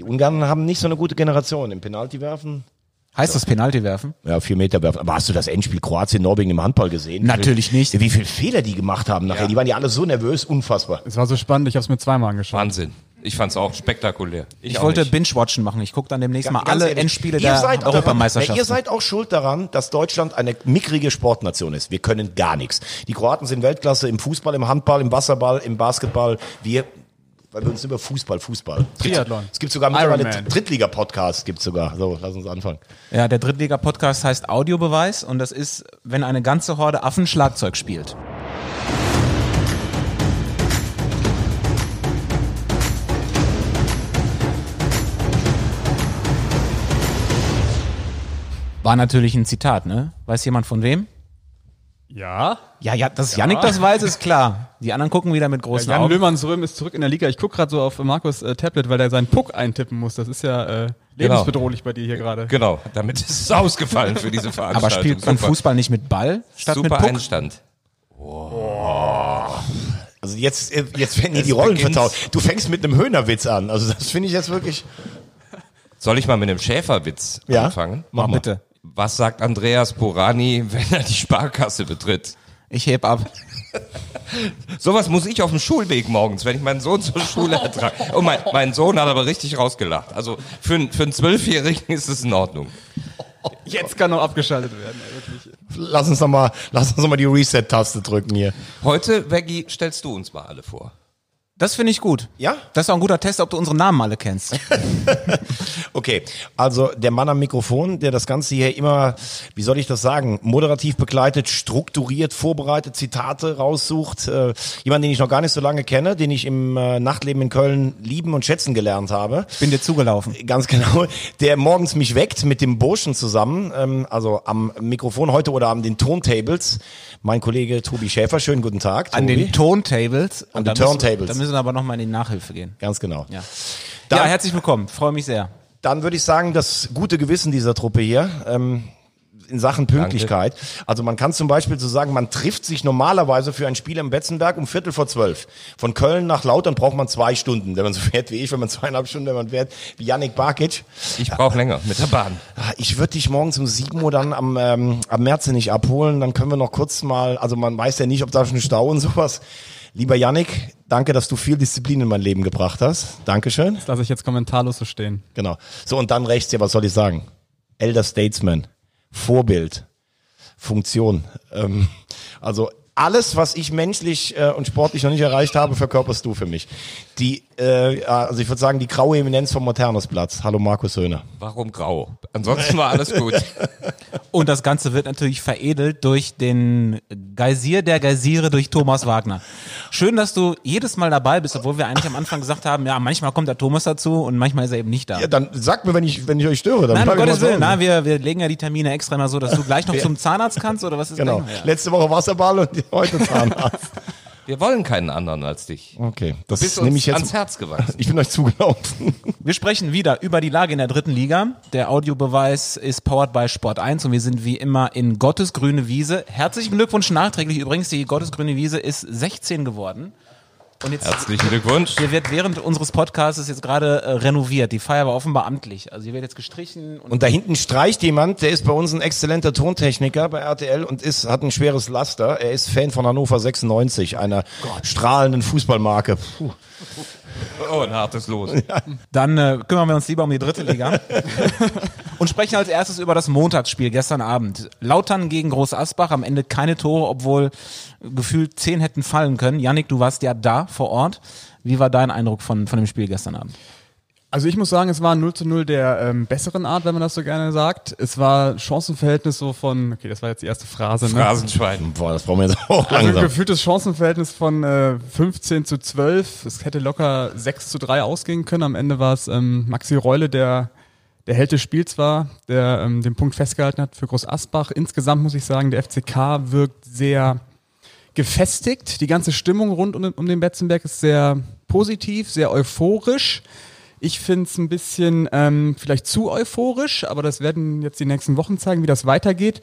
Die Ungarn haben nicht so eine gute Generation im Penalty werfen. Heißt das Penalty werfen? Ja, vier Meter werfen. Aber hast du das Endspiel Kroatien-Norwegen im Handball gesehen? Natürlich nicht. Wie viele Fehler die gemacht haben nachher. Die waren ja alle so nervös, unfassbar. Es war so spannend, ich habe es mir zweimal angeschaut. Wahnsinn. Ich fand's auch spektakulär. Ich, auch wollte. Binge-Watchen machen. Ich gucke dann demnächst mal Ganz alle ehrlich, Endspiele der Europameisterschaft. Ihr seid auch schuld daran, dass Deutschland eine mickrige Sportnation ist. Wir können gar nichts. Die Kroaten sind Weltklasse im Fußball, im Handball, im Wasserball, im Basketball. Wir, weil wir uns über Fußball, Fußball. Triathlon. Es gibt sogar mittlerweile Ironman. Drittliga-Podcast, gibt's sogar. So, lass uns anfangen. Ja, der Drittliga-Podcast heißt Audiobeweis und das ist, wenn eine ganze Horde Affen Schlagzeug spielt. War natürlich ein Zitat, ne? Weiß jemand von wem? Ja. Ja, ja, dass Yannick das weiß, ist klar. Die anderen gucken wieder mit großen Jan Augen. Löhmannsröhm ist zurück in der Liga. Ich gucke gerade so auf Markus äh, Tablet, weil er seinen Puck eintippen muss. Das ist ja äh, lebensbedrohlich bei dir hier gerade. Genau, damit ist es ausgefallen für diese Veranstaltung. Aber spielt man Super. Fußball nicht mit Ball statt Super mit Puck? Einstand. Also jetzt, äh, jetzt werden hier Es die Rollen vertauscht. Du fängst mit einem Höhnerwitz an. Also das finde ich jetzt wirklich. Soll ich mal mit einem Schäferwitz Ja. anfangen? Mach mal. Bitte. Was sagt Andreas Porani, wenn er die Sparkasse betritt? Ich heb ab. Sowas muss ich auf dem Schulweg morgens, wenn ich meinen Sohn zur Schule ertrage. Und mein, mein Sohn hat aber richtig rausgelacht. Also für, einen- für einen Zwölfjährigen ist es in Ordnung. Jetzt kann noch abgeschaltet werden. Wirklich. Lass uns noch mal, lass uns noch mal die Reset-Taste drücken hier. Heute, Veggie, stellst du uns mal alle vor. Das finde ich gut. Ja? Das ist auch ein guter Test, ob du unsere Namen alle kennst. Okay, also der Mann am Mikrofon, der das Ganze hier immer, wie soll ich das sagen, moderativ begleitet, strukturiert, vorbereitet, Zitate raussucht. Äh, jemand, den ich noch gar nicht so lange kenne, den ich im äh, Nachtleben in Köln lieben und schätzen gelernt habe. Bin dir zugelaufen. Ganz genau, der morgens mich weckt mit dem Burschen zusammen, ähm, also am Mikrofon heute oder an den Tontables. Mein Kollege Tobi Schäfer, schönen guten Tag. An Tobi. den Tontables. An den Turntables. Müssen aber nochmal in die Nachhilfe gehen. Ganz genau. Ja. Dann- ja, herzlich willkommen. Freue mich sehr. Dann würde ich sagen, das gute Gewissen dieser Truppe hier ähm, in Sachen Pünktlichkeit. Also man kann zum Beispiel so sagen, man trifft sich normalerweise für ein Spiel im Betzenberg um Viertel vor zwölf. Von Köln nach Lautern braucht man zwei Stunden, wenn man so fährt wie ich, wenn man zweieinhalb Stunden, wenn man fährt wie Yannick Barkic. Ich brauche länger mit der Bahn. Ah, Ich würde dich morgens um 7 Uhr dann am, ähm, am März nicht abholen. Dann können wir noch kurz mal, also man weiß ja nicht, ob da schon Stau und sowas. Lieber Yannick, danke, dass du viel Disziplin in mein Leben gebracht hast. Dankeschön. Das lasse ich jetzt kommentarlos so stehen. Genau. So, und dann rechts, ja, was soll ich sagen? Elder Statesman, Vorbild, Funktion. Ähm, also alles, was ich menschlich äh, und sportlich noch nicht erreicht habe, verkörperst du für mich. Die, äh, also ich würde sagen, die graue Eminenz vom Moternusplatz. Hallo Markus Höhner. Warum grau? Ansonsten war alles gut. Und das Ganze wird natürlich veredelt durch den Geysir der Geysire durch Thomas Wagner. Schön, dass du jedes Mal dabei bist, obwohl wir eigentlich am Anfang gesagt haben, ja, manchmal kommt der Thomas dazu und manchmal ist er eben nicht da. Ja, dann sagt mir, wenn ich, wenn ich euch störe. Dann Nein, um Gottes Willen, na, wir, wir legen ja die Termine extra mal so, dass du gleich noch zum Zahnarzt kannst oder was ist Genau. Letzte Woche Wasserball und heute Zahnarzt. Wir wollen keinen anderen als dich. Okay, das Bist nehme uns ich jetzt. ans Herz gewachsen. Ich bin euch zugelaufen. Wir sprechen wieder über die Lage in der dritten Liga. Der Audiobeweis ist powered by Sport 1 und wir sind wie immer in Gottes grüne Wiese. Herzlichen Glückwunsch nachträglich. Übrigens, die Gottes grüne Wiese ist 16 geworden. Und jetzt Herzlichen Glückwunsch. hier wird während unseres Podcasts jetzt gerade äh, renoviert. Die Feier war offenbar amtlich. Also hier wird jetzt gestrichen und, Und da hinten streicht jemand, der ist bei uns ein exzellenter Tontechniker bei RTL und ist, hat ein schweres Laster. Er ist Fan von Hannover 96, einer strahlenden Fußballmarke. Puh. Oh, ein hartes Los. dann äh, kümmern wir uns lieber um die dritte Liga. und sprechen als erstes über das Montagsspiel gestern Abend. Lautern gegen Groß Asbach, am Ende keine Tore, obwohl gefühlt zehn hätten fallen können. Yannick, du warst ja da vor Ort. Wie war dein Eindruck von, von dem Spiel gestern Abend? Also ich muss sagen, es war 0 zu 0 der ähm, besseren Art, wenn man das so gerne sagt. Es war Chancenverhältnis so von, okay, das war jetzt die erste Phrase, ne? Phrasenschwein. Boah, das brauchen wir jetzt auch Also ein langsam. gefühltes Chancenverhältnis von äh, 15 zu 12. Es hätte locker 6 zu 3 ausgehen können. Am Ende war es ähm, Maxi Reule, der der Held des Spiels war, der ähm, den Punkt festgehalten hat für Groß Asbach. Insgesamt muss ich sagen, der FCK wirkt sehr gefestigt. Die ganze Stimmung rund um, um den Betzenberg ist sehr positiv, sehr euphorisch. Ich finde es ein bisschen ähm, vielleicht zu euphorisch, aber das werden jetzt die nächsten Wochen zeigen, wie das weitergeht.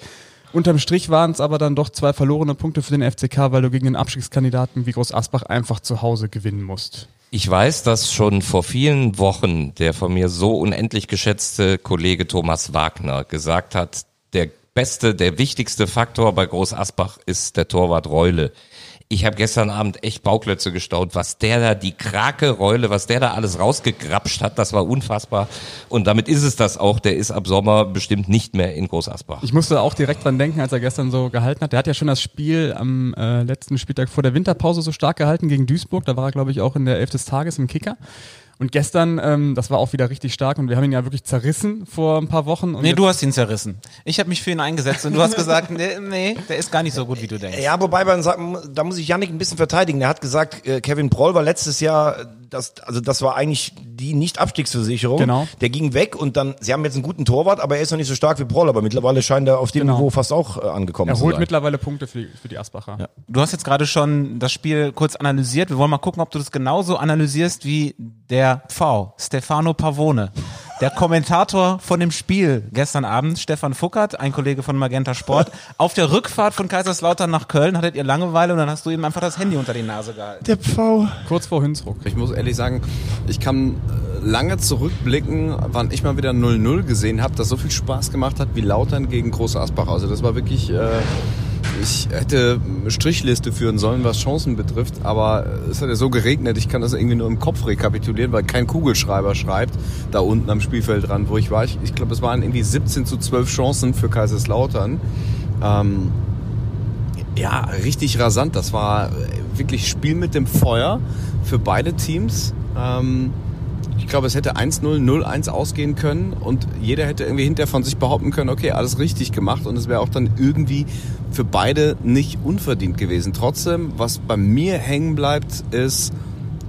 Unterm Strich waren es aber dann doch zwei verlorene Punkte für den FCK, weil du gegen den Abstiegskandidaten wie Groß Asbach einfach zu Hause gewinnen musst. Ich weiß, dass schon vor vielen Wochen der von mir so unendlich geschätzte Kollege Thomas Wagner gesagt hat, der beste, der wichtigste Faktor bei Groß Asbach ist der Torwart Reule. Ich habe gestern Abend echt Bauklötze gestaut, was der da, die Krake Reule, was der da alles rausgegrapscht hat, das war unfassbar. Und damit ist es das auch, der ist ab Sommer bestimmt nicht mehr in Groß Asbach. Ich musste auch direkt dran denken, als er gestern so gehalten hat. Der hat ja schon das Spiel am äh, letzten Spieltag vor der Winterpause so stark gehalten gegen Duisburg. Da war er, glaube ich, auch in der Elf des Tages im Kicker. Und gestern, ähm, das war auch wieder richtig stark und wir haben ihn ja wirklich zerrissen vor ein paar Wochen. Und Nee, du hast ihn zerrissen. Ich habe mich für ihn eingesetzt und du hast gesagt, nee, nee, der ist gar nicht so gut, wie du denkst. Ja, wobei man sagt, da muss ich Yannick ein bisschen verteidigen. Er hat gesagt, äh, Kevin Proll war letztes Jahr, das, also das war eigentlich die Nicht-Abstiegsversicherung. Genau. Der ging weg und dann, sie haben jetzt einen guten Torwart, aber er ist noch nicht so stark wie Proll, aber mittlerweile scheint er auf dem Genau. Niveau fast auch äh, angekommen er zu holt sein. mittlerweile Punkte für die, für die Asbacher. Du hast jetzt gerade schon das Spiel kurz analysiert. Wir wollen mal gucken, ob du das genauso analysierst wie der Pfau, Stefano Pavone. Der Kommentator von dem Spiel gestern Abend, Stefan Fuckert, ein Kollege von Magenta Sport. Auf der Rückfahrt von Kaiserslautern nach Köln hattet ihr Langeweile und dann hast du ihm einfach das Handy unter die Nase gehalten. Der Pfau. Kurz vor Hünsruck. Ich muss ehrlich sagen, ich kann äh, lange zurückblicken, wann ich mal wieder 0-0 gesehen habe, das so viel Spaß gemacht hat wie Lautern gegen Große Asbach. Also das war wirklich, äh, ich hätte eine Strichliste führen sollen, was Chancen betrifft, aber es hat ja so geregnet, ich kann das irgendwie nur im Kopf rekapitulieren, weil kein Kugelschreiber schreibt, da unten am Spielfeldrand, wo ich war. Ich, ich glaube, es waren irgendwie 17 zu 12 Chancen für Kaiserslautern. Ähm, ja, richtig rasant. Das war wirklich Spiel mit dem Feuer für beide Teams. Ähm, ich glaube, es hätte 1-0, 0-1 ausgehen können und jeder hätte irgendwie hinterher von sich behaupten können, okay, alles richtig gemacht und es wäre auch dann irgendwie für beide nicht unverdient gewesen. Trotzdem, was bei mir hängen bleibt, ist,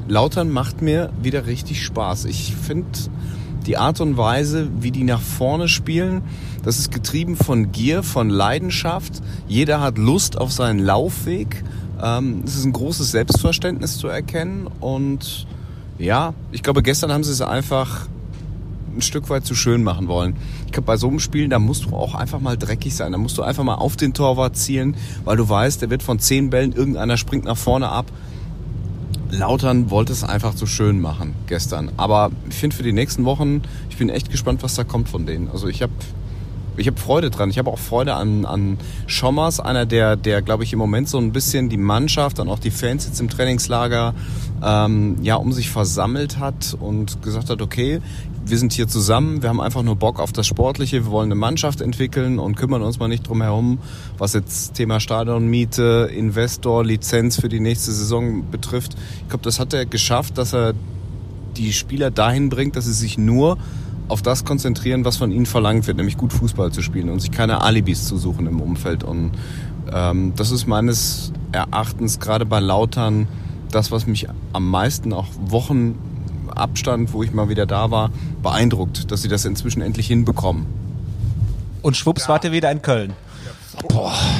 Lautern macht mir wieder richtig Spaß. Ich finde die Art und Weise, wie die nach vorne spielen, das ist getrieben von Gier, von Leidenschaft. Jeder hat Lust auf seinen Laufweg. Ähm, es ist ein großes Selbstverständnis zu erkennen und ja, ich glaube, gestern haben sie es einfach ein Stück weit zu schön machen wollen. Ich glaube, bei so einem Spiel, da musst du auch einfach mal dreckig sein. Da musst du einfach mal auf den Torwart zielen, weil du weißt, der wird von zehn Bällen, irgendeiner springt nach vorne ab. Lautern wollte es einfach zu schön machen gestern. Aber ich finde für die nächsten Wochen, ich bin echt gespannt, was da kommt von denen. Also ich habe ich habe Freude dran. Ich habe auch Freude an, an Schommers, einer, der, der glaube ich, im Moment so ein bisschen die Mannschaft und auch die Fans jetzt im Trainingslager ähm, ja um sich versammelt hat und gesagt hat, okay, wir sind hier zusammen, wir haben einfach nur Bock auf das Sportliche, wir wollen eine Mannschaft entwickeln und kümmern uns mal nicht drum herum, was jetzt Thema Stadionmiete, Investor, Lizenz für die nächste Saison betrifft. Ich glaube, das hat er geschafft, dass er die Spieler dahin bringt, dass sie sich nur auf das konzentrieren, was von ihnen verlangt wird, nämlich gut Fußball zu spielen und sich keine Alibis zu suchen im Umfeld. Und ähm, das ist meines Erachtens gerade bei Lautern das, was mich am meisten auch Wochen Abstand, wo ich mal wieder da war, beeindruckt, dass sie das inzwischen endlich hinbekommen. Und schwupps wart ihr wieder in Köln.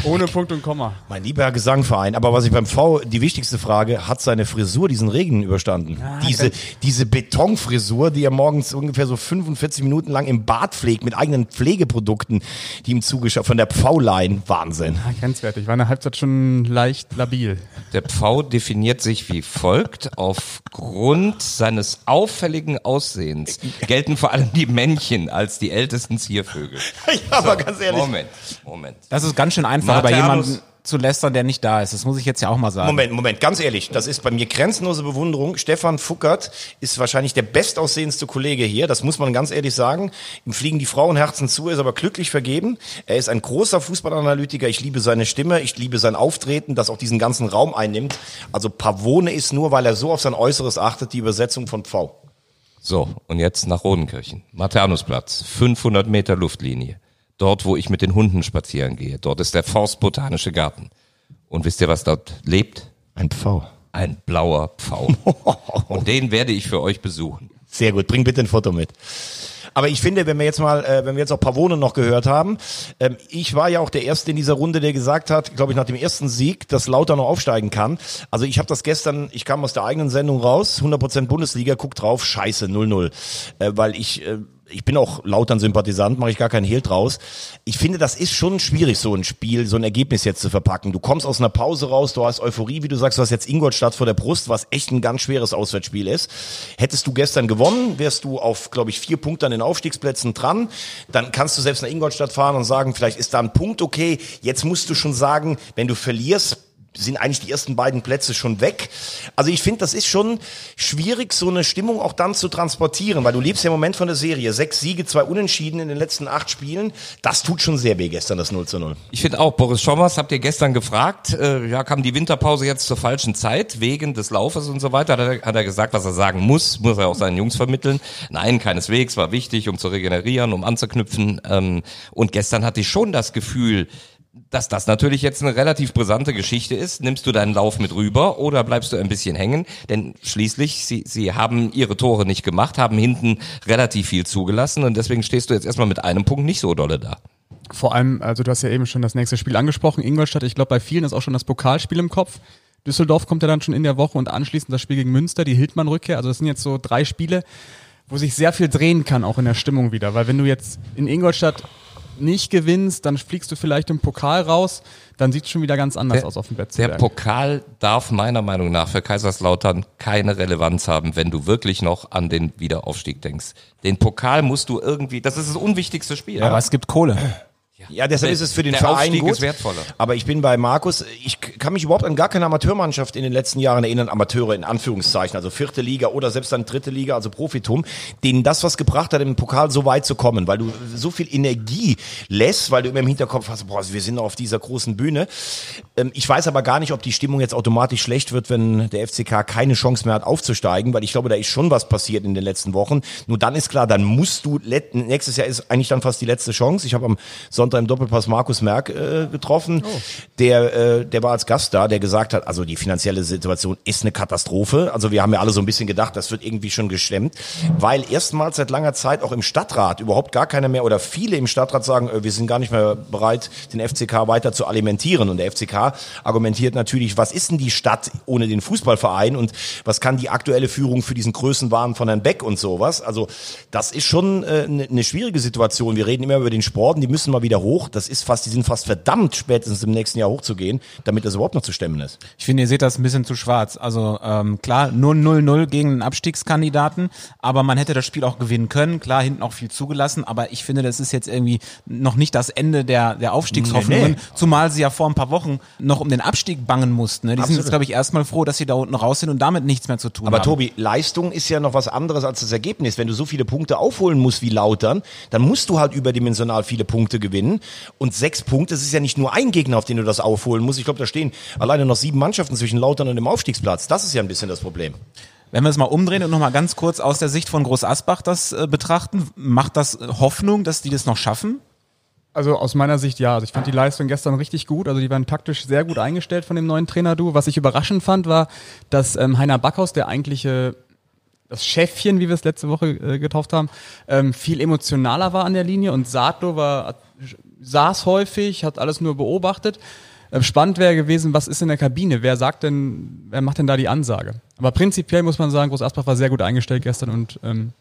Ohne Punkt und Komma. Mein lieber Gesangverein, aber was ich beim V, die wichtigste Frage, hat seine Frisur diesen Regen überstanden? diese, diese Betonfrisur, die er morgens ungefähr so 45 Minuten lang im Bad pflegt, mit eigenen Pflegeprodukten, die ihm zugeschaut, von der Pfaulein, Wahnsinn. Ja, grenzwertig. War in der Halbzeit schon leicht labil. Der Pfau definiert sich wie folgt. Aufgrund seines auffälligen Aussehens gelten vor allem die Männchen als die ältesten Ziervögel. ja, aber ganz ehrlich. Moment, Moment. Das ist ganz schön einfach, bei jemandem zu lästern, der nicht da ist. Das muss ich jetzt ja auch mal sagen. Moment, Moment, ganz ehrlich, das ist bei mir grenzenlose Bewunderung. Stefan Fuckert ist wahrscheinlich der bestaussehendste Kollege hier, das muss man ganz ehrlich sagen. Ihm fliegen die Frauenherzen zu, er ist aber glücklich vergeben. Er ist ein großer Fußballanalytiker, ich liebe seine Stimme, ich liebe sein Auftreten, das auch diesen ganzen Raum einnimmt. Also Pavone ist nur, weil er so auf sein Äußeres achtet, die Übersetzung von Pfau. So, und jetzt nach Rodenkirchen. Martianusplatz, 500 Meter Luftlinie. Dort, wo ich mit den Hunden spazieren gehe. Dort ist der Forstbotanische Garten. Und wisst ihr, was dort lebt? Ein Pfau. Ein blauer Pfau. Und den werde ich für euch besuchen. Sehr gut, bring bitte ein Foto mit. Aber ich finde, wenn wir jetzt mal, äh, wenn wir jetzt auch Pavone noch gehört haben, ähm, ich war ja auch der Erste in dieser Runde, der gesagt hat, glaube ich, nach dem ersten Sieg, dass Lauter noch aufsteigen kann. Also ich habe das gestern, ich kam aus der eigenen Sendung raus, 100% Bundesliga, guck drauf, scheiße, 0-0. Äh, weil ich, äh, ich bin auch lautern Sympathisant, mache ich gar keinen Hehl draus. Ich finde, das ist schon schwierig, so ein Spiel, so ein Ergebnis jetzt zu verpacken. Du kommst aus einer Pause raus, du hast Euphorie, wie du sagst, du hast jetzt Ingolstadt vor der Brust, was echt ein ganz schweres Auswärtsspiel ist. Hättest du gestern gewonnen, wärst du auf, glaube ich, vier Punkte an den Aufstiegsplätzen dran. Dann kannst du selbst nach Ingolstadt fahren und sagen, vielleicht ist da ein Punkt okay. Jetzt musst du schon sagen, wenn du verlierst, sind eigentlich die ersten beiden Plätze schon weg. Also ich finde, das ist schon schwierig, so eine Stimmung auch dann zu transportieren, weil du lebst ja im Moment von der Serie. Sechs Siege, zwei Unentschieden in den letzten acht Spielen. Das tut schon sehr weh gestern, das 0 zu 0. Ich finde auch, Boris Schommers habt ihr gestern gefragt, äh, ja, kam die Winterpause jetzt zur falschen Zeit, wegen des Laufes und so weiter. Hat er, hat er gesagt, was er sagen muss, muss er auch seinen Jungs vermitteln. Nein, keineswegs, war wichtig, um zu regenerieren, um anzuknüpfen. Ähm, und gestern hatte ich schon das Gefühl, dass das natürlich jetzt eine relativ brisante Geschichte ist. Nimmst du deinen Lauf mit rüber oder bleibst du ein bisschen hängen? Denn schließlich, sie, sie haben ihre Tore nicht gemacht, haben hinten relativ viel zugelassen und deswegen stehst du jetzt erstmal mit einem Punkt nicht so dolle da. Vor allem, also du hast ja eben schon das nächste Spiel angesprochen, Ingolstadt. Ich glaube, bei vielen ist auch schon das Pokalspiel im Kopf. Düsseldorf kommt ja dann schon in der Woche und anschließend das Spiel gegen Münster, die Hildmann-Rückkehr. Also das sind jetzt so drei Spiele, wo sich sehr viel drehen kann, auch in der Stimmung wieder. Weil wenn du jetzt in Ingolstadt nicht gewinnst, dann fliegst du vielleicht im Pokal raus, dann sieht es schon wieder ganz anders Der- aus auf dem Der Wettbewerb. Pokal darf meiner Meinung nach für Kaiserslautern keine Relevanz haben, wenn du wirklich noch an den Wiederaufstieg denkst. Den Pokal musst du irgendwie, das ist das unwichtigste Spiel. Aber es gibt Kohle. Ja, deshalb Der- ist es für den der Verein Aufstieg gut. ist wertvoller. Aber ich bin bei Markus, ich kann mich überhaupt an gar keine Amateurmannschaft in den letzten Jahren erinnern, Amateure in Anführungszeichen, also vierte Liga oder selbst dann dritte Liga, also Profitum, denen das was gebracht hat, im Pokal so weit zu kommen, weil du so viel Energie lässt, weil du immer im Hinterkopf hast, boah, wir sind noch auf dieser großen Bühne. Ähm, Ich weiß aber gar nicht, ob die Stimmung jetzt automatisch schlecht wird, wenn der FCK keine Chance mehr hat aufzusteigen, weil ich glaube, da ist schon was passiert in den letzten Wochen. Nur dann ist klar, dann musst du, nächstes Jahr ist eigentlich dann fast die letzte Chance. Ich habe am Sonntag im Doppelpass Markus Merck äh, getroffen, der, äh, der war als Gast da, der gesagt hat, also die finanzielle Situation ist eine Katastrophe. Also wir haben ja alle so ein bisschen gedacht, das wird irgendwie schon gestemmt, weil erstmals seit langer Zeit auch im Stadtrat überhaupt gar keiner mehr oder viele im Stadtrat sagen, äh, wir sind gar nicht mehr bereit, den FCK weiter zu alimentieren. Und der FCK argumentiert natürlich, was ist denn die Stadt ohne den Fußballverein und was kann die aktuelle Führung für diesen Größenwahn von Herrn Beck und sowas. Also das ist schon äh, eine eine schwierige Situation. Wir reden immer über den Sport, und die müssen mal wieder hoch. Das ist fast, die sind fast verdammt, spätestens im nächsten Jahr hochzugehen, damit das überhaupt noch zu stemmen ist. Ich finde, ihr seht das ein bisschen zu schwarz. Also ähm, klar, 0-0-0 gegen einen Abstiegskandidaten, aber man hätte das Spiel auch gewinnen können. Klar, hinten auch viel zugelassen, aber ich finde, das ist jetzt irgendwie noch nicht das Ende der, der Aufstiegshoffnungen, Nee, nee. zumal sie ja vor ein paar Wochen noch um den Abstieg bangen mussten. Ne? Die sind Absolut. jetzt, glaube ich, erstmal froh, dass sie da unten raus sind und damit nichts mehr zu tun Aber haben. Tobi, Leistung ist ja noch was anderes als das Ergebnis. Wenn du so viele Punkte aufholen musst wie Lautern, dann musst du halt überdimensional viele Punkte gewinnen. Und sechs Punkte, das ist ja nicht nur ein Gegner, auf den du das aufholen musst. Ich glaube, da stehen alleine noch sieben Mannschaften zwischen Lautern und dem Aufstiegsplatz. Das ist ja ein bisschen das Problem. Wenn wir es mal umdrehen und nochmal ganz kurz aus der Sicht von Groß Asbach das äh, betrachten, macht das Hoffnung, dass die das noch schaffen? Also aus meiner Sicht ja. Also ich fand die Leistung gestern richtig gut. Also die waren taktisch sehr gut eingestellt von dem neuen Trainer Du. Was ich überraschend fand, war, dass ähm, Heiner Backhaus, der eigentliche das Chefchen, wie wir es letzte Woche äh, getauft haben, ähm, viel emotionaler war an der Linie und Sadlo war saß häufig, hat alles nur beobachtet. Ähm, Spannend wäre gewesen, was ist in der Kabine? Wer sagt denn, wer macht denn da die Ansage? Aber prinzipiell muss man sagen, Groß Asbach war sehr gut eingestellt gestern und ähm,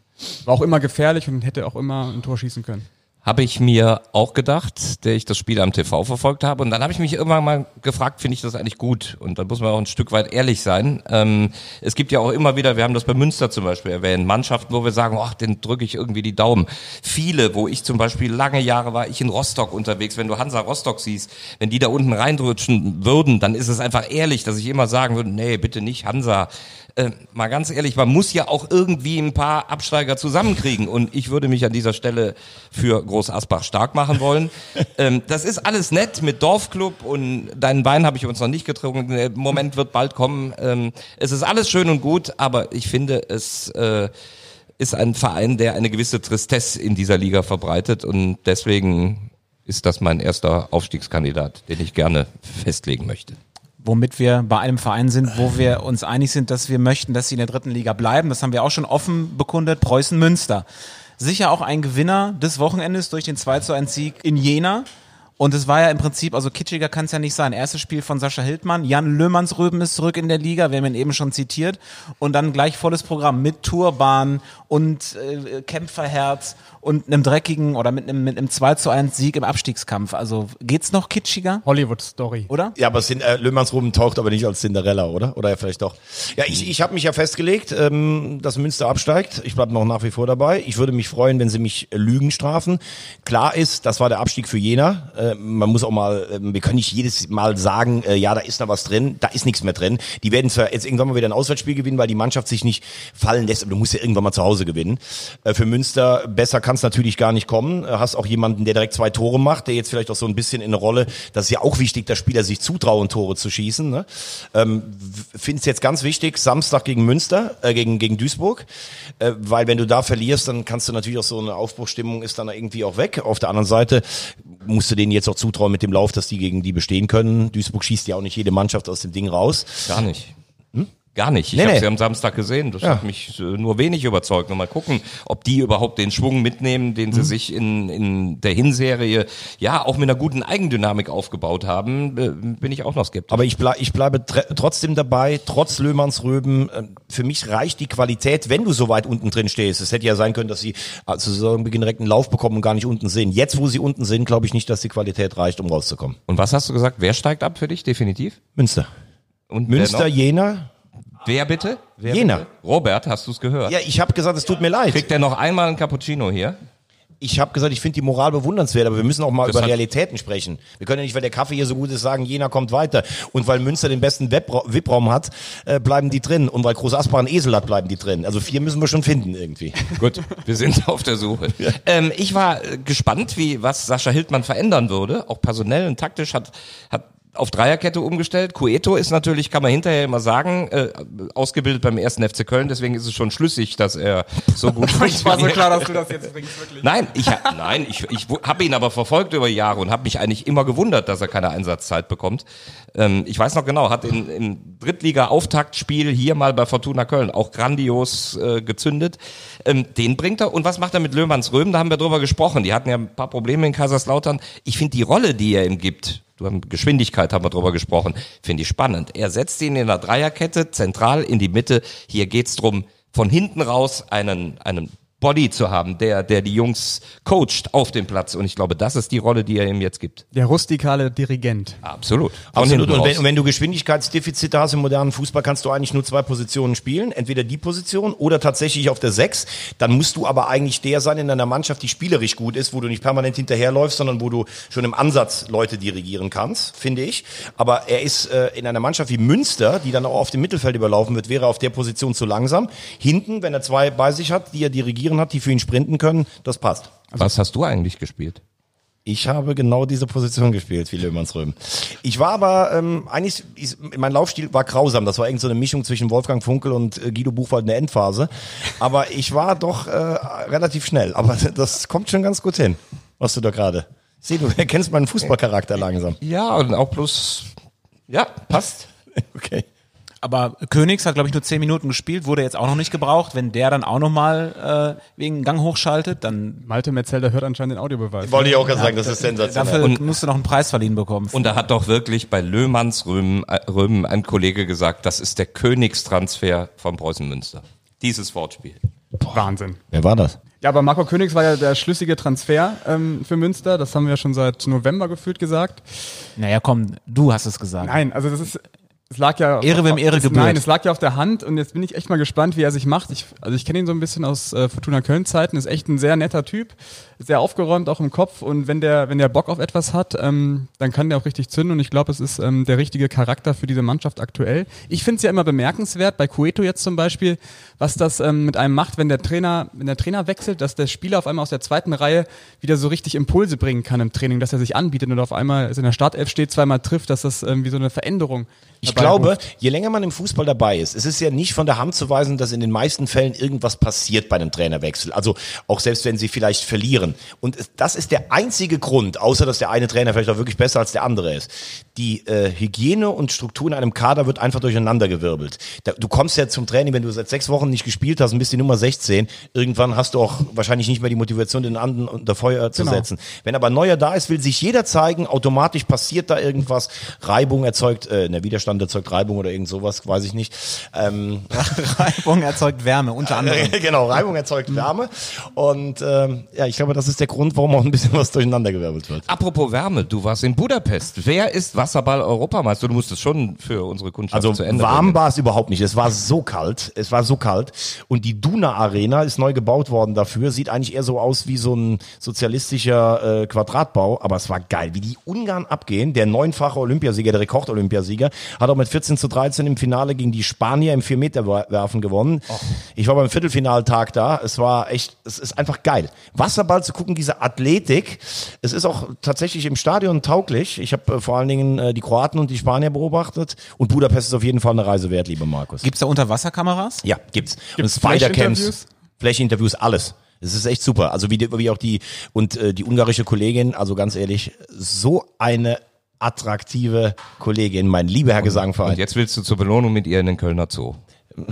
war auch immer gefährlich und hätte auch immer ein Tor schießen können. Habe ich mir auch gedacht, der ich das Spiel am TV verfolgt habe. Und dann habe ich mich irgendwann mal gefragt, finde ich das eigentlich gut? Und dann muss man auch ein Stück weit ehrlich sein. Ähm, es gibt ja auch immer wieder, wir haben das bei Münster zum Beispiel erwähnt, Mannschaften, wo wir sagen, ach, den drücke ich irgendwie die Daumen. Viele, wo ich zum Beispiel lange Jahre war, ich in Rostock unterwegs, wenn du Hansa Rostock siehst, wenn die da unten reindrutschen würden, dann ist es einfach ehrlich, dass ich immer sagen würde, nee, bitte nicht Hansa. Äh, mal ganz ehrlich, man muss ja auch irgendwie ein paar Absteiger zusammenkriegen. Und ich würde mich an dieser Stelle für Groß Asbach stark machen wollen. ähm, das ist alles nett mit Dorfclub und deinen Wein habe ich uns noch nicht getrunken. Der Moment wird bald kommen. Ähm, es ist alles schön und gut, aber ich finde, es äh, ist ein Verein, der eine gewisse Tristesse in dieser Liga verbreitet und deswegen ist das mein erster Aufstiegskandidat, den ich gerne festlegen möchte. Womit wir bei einem Verein sind, wo wir uns einig sind, dass wir möchten, dass sie in der dritten Liga bleiben. Das haben wir auch schon offen bekundet. Preußen Münster. Sicher auch ein Gewinner des Wochenendes durch den 2 zu 1 Sieg in Jena. Und es war ja im Prinzip, also kitschiger kann es ja nicht sein. Erstes Spiel von Sascha Hildmann, Jan Löhmannsröben ist zurück in der Liga, wir haben ihn eben schon zitiert. Und dann gleich volles Programm mit Tourbahn und äh, Kämpferherz und einem dreckigen oder mit einem, mit einem 2 zu 1 Sieg im Abstiegskampf. Also geht's noch kitschiger, Hollywood-Story. oder? Ja, aber äh, Löhmannsruben taucht aber nicht als Cinderella, oder? Oder ja, vielleicht doch. Ja, ich, ich habe mich ja festgelegt, ähm, dass Münster absteigt. Ich bleibe noch nach wie vor dabei. Ich würde mich freuen, wenn sie mich äh, Lügen strafen. Klar ist, das war der Abstieg für Jena. Äh, man muss auch mal, äh, wir können nicht jedes Mal sagen, äh, ja, da ist noch was drin. Da ist nichts mehr drin. Die werden zwar jetzt irgendwann mal wieder ein Auswärtsspiel gewinnen, weil die Mannschaft sich nicht fallen lässt. Aber du musst ja irgendwann mal zu Hause gewinnen. Äh, für Münster besser kann es natürlich gar nicht kommen. Äh, Hast auch jemanden, der direkt zwei Tore macht, der jetzt vielleicht auch so ein bisschen in eine Rolle, das ist ja auch wichtig, dass Spieler sich zutrauen, Tore zu schießen. Ne? Ähm, Finde es jetzt ganz wichtig, Samstag gegen Münster, äh, gegen, gegen Duisburg, äh, weil wenn du da verlierst, dann kannst du natürlich auch so eine Aufbruchstimmung ist dann irgendwie auch weg. Auf der anderen Seite musst du denen jetzt auch zutrauen mit dem Lauf, dass die gegen die bestehen können. Duisburg schießt ja auch nicht jede Mannschaft aus dem Ding raus. Gar nicht. Gar nicht. Ich Nee, habe nee. sie am Samstag gesehen. Das Ja. hat mich äh, nur wenig überzeugt. Und mal gucken, ob die überhaupt den Schwung mitnehmen, den Mhm. sie sich in, in der Hinserie ja auch mit einer guten Eigendynamik aufgebaut haben. Äh, bin ich auch noch skeptisch. Aber ich, bleib, ich bleibe trotzdem dabei, trotz Löhmanns Röben. äh, Für mich reicht die Qualität, wenn du so weit unten drin stehst. Es hätte ja sein können, dass sie zu Saisonbeginn direkt einen Lauf bekommen und gar nicht unten sind. Jetzt, wo sie unten sind, glaube ich nicht, dass die Qualität reicht, um rauszukommen. Und was hast du gesagt? Wer steigt ab für dich definitiv? Münster. Und Münster? Jena. Wer bitte? Wer Jena. Bitte? Robert, hast du es gehört? Ja, ich habe gesagt, es tut mir leid. Kriegt er noch einmal einen Cappuccino hier? Ich habe gesagt, ich finde die Moral bewundernswert, aber wir müssen auch mal Das über Realitäten sprechen. Wir können ja nicht, weil der Kaffee hier so gut ist, sagen, Jena kommt weiter. Und weil Münster den besten VIP-Raum hat, äh, bleiben die drin. Und weil Groß Asbach einen Esel hat, bleiben die drin. Also vier müssen wir schon finden irgendwie. Gut, wir sind auf der Suche. Ähm, ich war äh, gespannt, wie was Sascha Hildmann verändern würde, auch personell und taktisch hat hat auf Dreierkette umgestellt. Cueto ist natürlich, kann man hinterher immer sagen, äh, ausgebildet beim ersten FC Köln, deswegen ist es schon schlüssig, dass er so gut Ich war so klar, dass du das jetzt bringst, wirklich. Nein, ich nein, ich, ich habe ihn aber verfolgt über Jahre und habe mich eigentlich immer gewundert, dass er keine Einsatzzeit bekommt. Ähm, ich weiß noch genau, hat in, im Drittliga-Auftaktspiel hier mal bei Fortuna Köln auch grandios äh, gezündet. Ähm, den bringt er. Und was macht er mit Löhmanns Röben? Da haben wir drüber gesprochen. Die hatten ja ein paar Probleme in Kaiserslautern. Ich finde die Rolle, die er ihm gibt, du hast Geschwindigkeit haben wir drüber gesprochen, finde ich spannend. Er setzt ihn in der Dreierkette zentral in die Mitte. Hier geht's drum, von hinten raus einen, einen Body zu haben, der, der die Jungs coacht auf dem Platz. Und ich glaube, das ist die Rolle, die er ihm jetzt gibt. Der rustikale Dirigent. Absolut. Absolut. Und wenn, und wenn du Geschwindigkeitsdefizite hast im modernen Fußball, kannst du eigentlich nur zwei Positionen spielen. Entweder die Position oder tatsächlich auf der Sechs. Dann musst du aber eigentlich der sein in einer Mannschaft, die spielerisch gut ist, wo du nicht permanent hinterherläufst, sondern wo du schon im Ansatz Leute dirigieren kannst, finde ich. Aber er ist äh, in einer Mannschaft wie Münster, die dann auch auf dem Mittelfeld überlaufen wird, wäre er auf der Position zu langsam. Hinten, wenn er zwei bei sich hat, die er dirigieren hat, die für ihn sprinten können, das passt. Was hast du eigentlich gespielt? Ich habe genau diese Position gespielt, wie Löhmannsröhm. Ich war aber, ähm, eigentlich, ist, mein Laufstil war grausam. Das war irgend so eine Mischung zwischen Wolfgang Funkel und äh, Guido Buchwald in der Endphase. Aber ich war doch äh, relativ schnell. Aber das kommt schon ganz gut hin, was du da gerade. Ich sehe, du erkennst meinen Fußballcharakter langsam. Ja, und auch plus, ja, passt. Okay. Aber Königs hat, glaube ich, nur zehn Minuten gespielt, wurde jetzt auch noch nicht gebraucht. Wenn der dann auch nochmal äh, wegen Gang hochschaltet, dann Malte Metzelder hört anscheinend den Audiobeweis. Wollte ich auch gerade sagen, das ist sensationell. dafür musst du noch einen Preis verliehen bekommen. Und da hat doch wirklich bei Löhmanns Römen, äh, Römen ein Kollege gesagt, das ist der Königstransfer von Preußen Münster. Dieses Wortspiel. Wahnsinn. Wer war das? Ja, aber Marco Königs war ja der schlüssige Transfer ähm, für Münster. Das haben wir ja schon seit November gefühlt gesagt. naja, komm, du hast es gesagt. Nein, also das ist. Es lag ja. Ehre, wem Ehre gebührt. Nein, es lag ja auf der Hand und jetzt bin ich echt mal gespannt, wie er sich macht. Ich, also ich kenne ihn so ein bisschen aus äh, Fortuna Köln-Zeiten, ist echt ein sehr netter Typ, sehr aufgeräumt auch im Kopf und wenn der, wenn der Bock auf etwas hat, ähm, dann kann der auch richtig zünden und ich glaube, es ist ähm, der richtige Charakter für diese Mannschaft aktuell. Ich finde es ja immer bemerkenswert, bei Cueto jetzt zum Beispiel, was das ähm, mit einem macht, wenn der Trainer, wenn der Trainer wechselt, dass der Spieler auf einmal aus der zweiten Reihe wieder so richtig Impulse bringen kann im Training, dass er sich anbietet und auf einmal in der Startelf steht, zweimal trifft, dass das ähm, wie so eine Veränderung Ich glaube, je länger man im Fußball dabei ist, es ist ja nicht von der Hand zu weisen, dass in den meisten Fällen irgendwas passiert bei einem Trainerwechsel. Also auch selbst wenn sie vielleicht verlieren. Und es- das ist der einzige Grund, außer dass der eine Trainer vielleicht auch wirklich besser als der andere ist. Die äh, Hygiene und Struktur in einem Kader wird einfach durcheinandergewirbelt. Da, du kommst ja zum Training, wenn du seit sechs Wochen nicht gespielt hast und bist die Nummer 16, irgendwann hast du auch wahrscheinlich nicht mehr die Motivation, den anderen unter Feuer zu Genau. setzen. Wenn aber neuer da ist, will sich jeder zeigen, automatisch passiert da irgendwas, Reibung erzeugt, äh, ne, Widerstand erzeugt Reibung oder irgend sowas, weiß ich nicht. Ähm, Reibung erzeugt Wärme, unter anderem. genau, Reibung erzeugt Wärme. Und ähm, ja, ich glaube, das ist der Grund, warum auch ein bisschen was durcheinandergewirbelt wird. Apropos Wärme, du warst in Budapest. Wer ist Wasserball-Europameister? Du musstest schon für unsere Kundschaft Also zu Ende warm bringen. war es überhaupt nicht. Es war so kalt. Es war so kalt. Und die Duna Arena ist neu gebaut worden dafür. Sieht eigentlich eher so aus wie so ein sozialistischer äh, Quadratbau. Aber es war geil, wie die Ungarn abgehen. Der neunfache Olympiasieger, der Rekord-Olympiasieger, hat auch mit 14 zu 13 im Finale gegen die Spanier im 4-Meter-Werfen gewonnen. Ich war beim Viertelfinaltag da. Es war echt, es ist einfach geil. Wasserball zu gucken, diese Athletik. Es ist auch tatsächlich im Stadion tauglich. Ich habe äh, vor allen Dingen äh, die Kroaten und die Spanier beobachtet. Und Budapest ist auf jeden Fall eine Reise wert, lieber Markus. Gibt's da Unterwasserkameras? Ja, gibt's. Gibt's und Spider-Camps, Flash-Interviews? Flash-Interviews, alles. Es ist echt super. Also wie, wie auch die und äh, die ungarische Kollegin, also ganz ehrlich, so eine attraktive Kollegin, mein lieber Herr Und Gesangverein. jetzt willst du zur Belohnung mit ihr in den Kölner Zoo.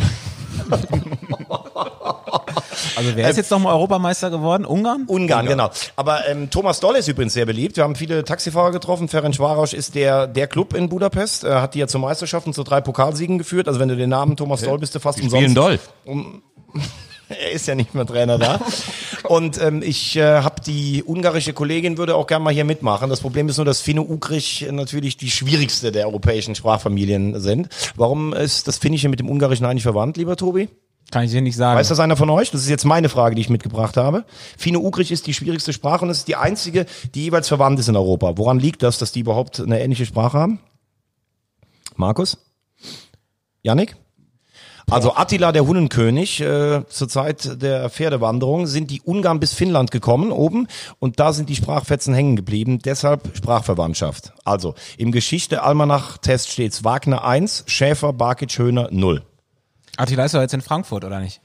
Also wer ist jetzt nochmal Europameister geworden? Ungarn? Ungarn, genau. Aber ähm, Thomas Doll ist übrigens sehr beliebt. Wir haben viele Taxifahrer getroffen. Ferenc Varos ist der, der Club in Budapest. Er hat die ja zur Meisterschaft und zu drei Pokalsiegen geführt. Also wenn du den Namen Thomas Doll bist du fast Spielen umsonst. doll. Er ist ja nicht mehr Trainer da. Und ähm, ich äh, habe die ungarische Kollegin, würde auch gerne mal hier mitmachen. Das Problem ist nur, dass Finno-Ugrisch natürlich die schwierigste der europäischen Sprachfamilien sind. Warum ist das Finnische mit dem Ungarischen eigentlich verwandt, lieber Tobi? Kann ich dir nicht sagen. Weiß das einer von euch? Das ist jetzt meine Frage, die ich mitgebracht habe. Finno-Ugrisch ist die schwierigste Sprache und es ist die einzige, die jeweils verwandt ist in Europa. Woran liegt das, dass die überhaupt eine ähnliche Sprache haben? Markus? Yannick? Also Attila, der Hunnenkönig, äh, zur Zeit der Pferdewanderung sind die Ungarn bis Finnland gekommen oben und da sind die Sprachfetzen hängen geblieben, deshalb Sprachverwandtschaft. Also im Geschichte-Almanach-Test steht's Wagner 1, Schäfer, Barkic, Höhner 0. Attila ist doch jetzt in Frankfurt, oder nicht?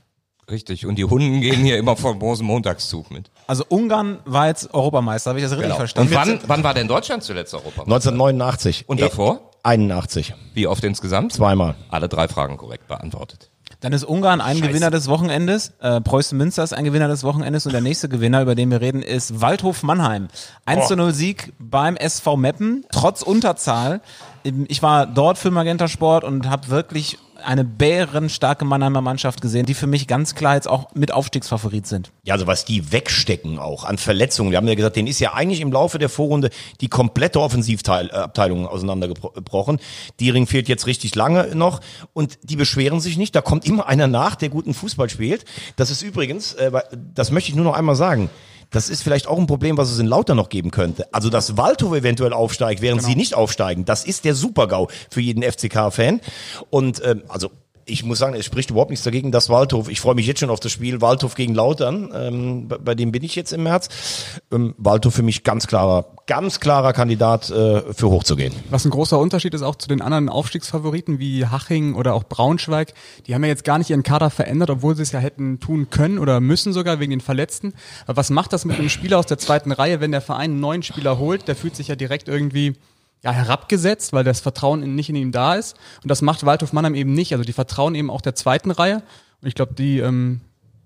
Richtig. Und die Hunden gehen hier immer vom Rosenmontagszug mit. Also Ungarn war jetzt Europameister, habe ich das richtig Genau. verstanden? Und wann, wann war denn Deutschland zuletzt Europameister? 1989. Und davor? 81. Wie oft insgesamt? Zweimal. Alle drei Fragen korrekt beantwortet. Dann ist Ungarn ein Gewinner des Wochenendes, äh, Preußen Münster ist ein Gewinner des Wochenendes und der nächste Gewinner, über den wir reden, ist Waldhof Mannheim. 1 zu 0 Sieg beim SV Meppen, trotz Unterzahl. Ich war dort für Magenta Sport und habe wirklich eine bärenstarke Mannheimer Mannschaft gesehen, die für mich ganz klar jetzt auch mit Aufstiegsfavorit sind. Ja, also was die wegstecken auch an Verletzungen. Wir haben ja gesagt, denen ist ja eigentlich im Laufe der Vorrunde die komplette Offensivabteilung auseinandergebrochen. Diering fehlt jetzt richtig lange noch und die beschweren sich nicht. Da kommt immer einer nach, der guten Fußball spielt. Das ist übrigens, äh, das möchte ich nur noch einmal sagen. Das ist vielleicht auch ein Problem, was es in Lauter noch geben könnte. Also, dass Waldhof eventuell aufsteigt, während sie nicht aufsteigen, das ist der Super-GAU für jeden FCK-Fan. Und ähm, also ich muss sagen, es spricht überhaupt nichts dagegen, dass Waldhof, ich freue mich jetzt schon auf das Spiel Waldhof gegen Lautern, ähm, bei, bei dem bin ich jetzt im März. Ähm, Waldhof für mich ganz klarer, ganz klarer Kandidat äh, für hochzugehen. Was ein großer Unterschied ist auch zu den anderen Aufstiegsfavoriten wie Haching oder auch Braunschweig. Die haben ja jetzt gar nicht ihren Kader verändert, obwohl sie es ja hätten tun können oder müssen sogar wegen den Verletzten. Aber was macht das mit einem Spieler aus der zweiten Reihe, wenn der Verein einen neuen Spieler holt? Der fühlt sich ja direkt irgendwie ja, herabgesetzt, weil das Vertrauen in, nicht in ihm da ist. Und das macht Waldhof Mannheim eben nicht. Also die vertrauen eben auch der zweiten Reihe. Und ich glaube, die, ähm,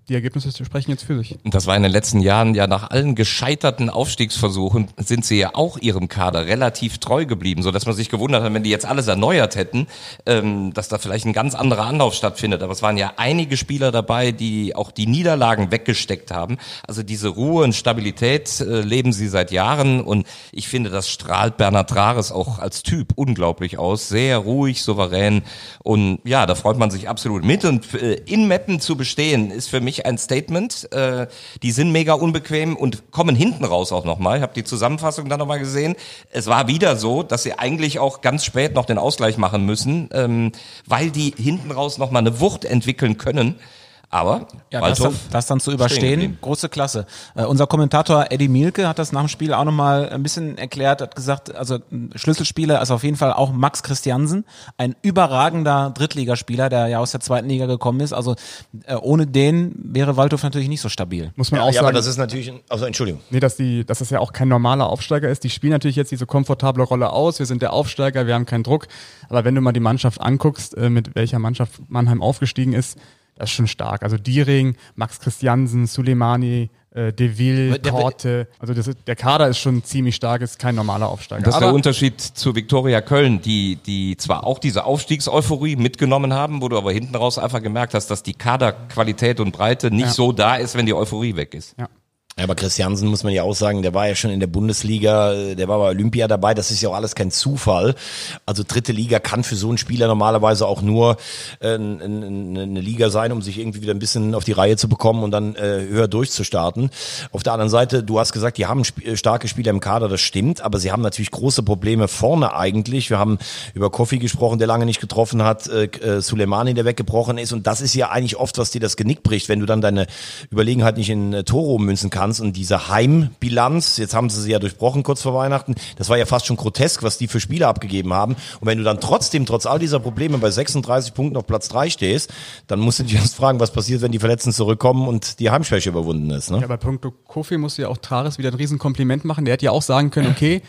die Ergebnisse sprechen jetzt für sich. Und das war in den letzten Jahren ja nach allen gescheiterten Aufstiegsversuchen sind sie ja auch ihrem Kader relativ treu geblieben, so dass man sich gewundert hat, wenn die jetzt alles erneuert hätten, ähm, dass da vielleicht ein ganz anderer Anlauf stattfindet. Aber es waren ja einige Spieler dabei, die auch die Niederlagen weggesteckt haben. Also diese Ruhe und Stabilität äh, leben sie seit Jahren und ich finde, das strahlt Bernhard Trares auch als Typ unglaublich aus. Sehr ruhig, souverän und ja, da freut man sich absolut mit und äh, in Meppen zu bestehen ist für mich ein Statement. Äh, die sind mega unbequem und kommen hinten raus auch nochmal. Ich habe die Zusammenfassung dann nochmal gesehen. Es war wieder so, dass sie eigentlich auch ganz spät noch den Ausgleich machen müssen, ähm, weil die hinten raus nochmal eine Wucht entwickeln können. Aber Ja, das Waldhof dann, das dann zu stehen überstehen, große Klasse. Äh, unser Kommentator Eddie Mielke hat das nach dem Spiel auch nochmal ein bisschen erklärt, hat gesagt, also Schlüsselspieler ist auf jeden Fall auch Max Christiansen, ein überragender Drittligaspieler, der ja aus der zweiten Liga gekommen ist. Also äh, ohne den wäre Waldhof natürlich nicht so stabil. Muss man Ja, auch ja aber sagen. das ist natürlich, ein- also Entschuldigung. Nee, dass, die, dass das ja auch kein normaler Aufsteiger ist. Die spielen natürlich jetzt diese komfortable Rolle aus. Wir sind der Aufsteiger, wir haben keinen Druck. Aber wenn du mal die Mannschaft anguckst, äh, mit welcher Mannschaft Mannheim aufgestiegen ist, das ist schon stark. Also Diering, Max Christiansen, Suleimani, äh, Deville, Der- Korte. Also das der Kader ist schon ziemlich stark, ist kein normaler Aufsteiger. Das ist Aber der Unterschied zu Viktoria Köln, die, die zwar auch diese Aufstiegseuphorie mitgenommen haben, wo du aber hinten raus einfach gemerkt hast, dass die Kaderqualität und Breite nicht Ja. so da ist, wenn die Euphorie weg ist. ja. Ja, aber Christiansen muss man ja auch sagen, der war ja schon in der Bundesliga, der war bei Olympia dabei, das ist ja auch alles kein Zufall. Also dritte Liga kann für so einen Spieler normalerweise auch nur äh, eine Liga sein, um sich irgendwie wieder ein bisschen auf die Reihe zu bekommen und dann äh, höher durchzustarten. Auf der anderen Seite, du hast gesagt, die haben sp äh, starke Spieler im Kader, das stimmt, aber sie haben natürlich große Probleme vorne eigentlich. Wir haben über Kofi gesprochen, der lange nicht getroffen hat, äh, äh, Suleimani, der weggebrochen ist und das ist ja eigentlich oft, was dir das Genick bricht, wenn du dann deine Überlegenheit nicht in äh, Tore ummünzen kannst und diese Heimbilanz, jetzt haben sie sie ja durchbrochen kurz vor Weihnachten, das war ja fast schon grotesk, was die für Spiele abgegeben haben und wenn du dann trotzdem, trotz all dieser Probleme bei 36 Punkten auf Platz 3 stehst, dann musst du dich erst fragen, was passiert, wenn die Verletzten zurückkommen und die Heimschwäche überwunden ist. Ne? Ja, bei Punkto Kofi musst du ja auch Trares wieder ein Riesenkompliment machen. Der hätte ja auch sagen können, okay,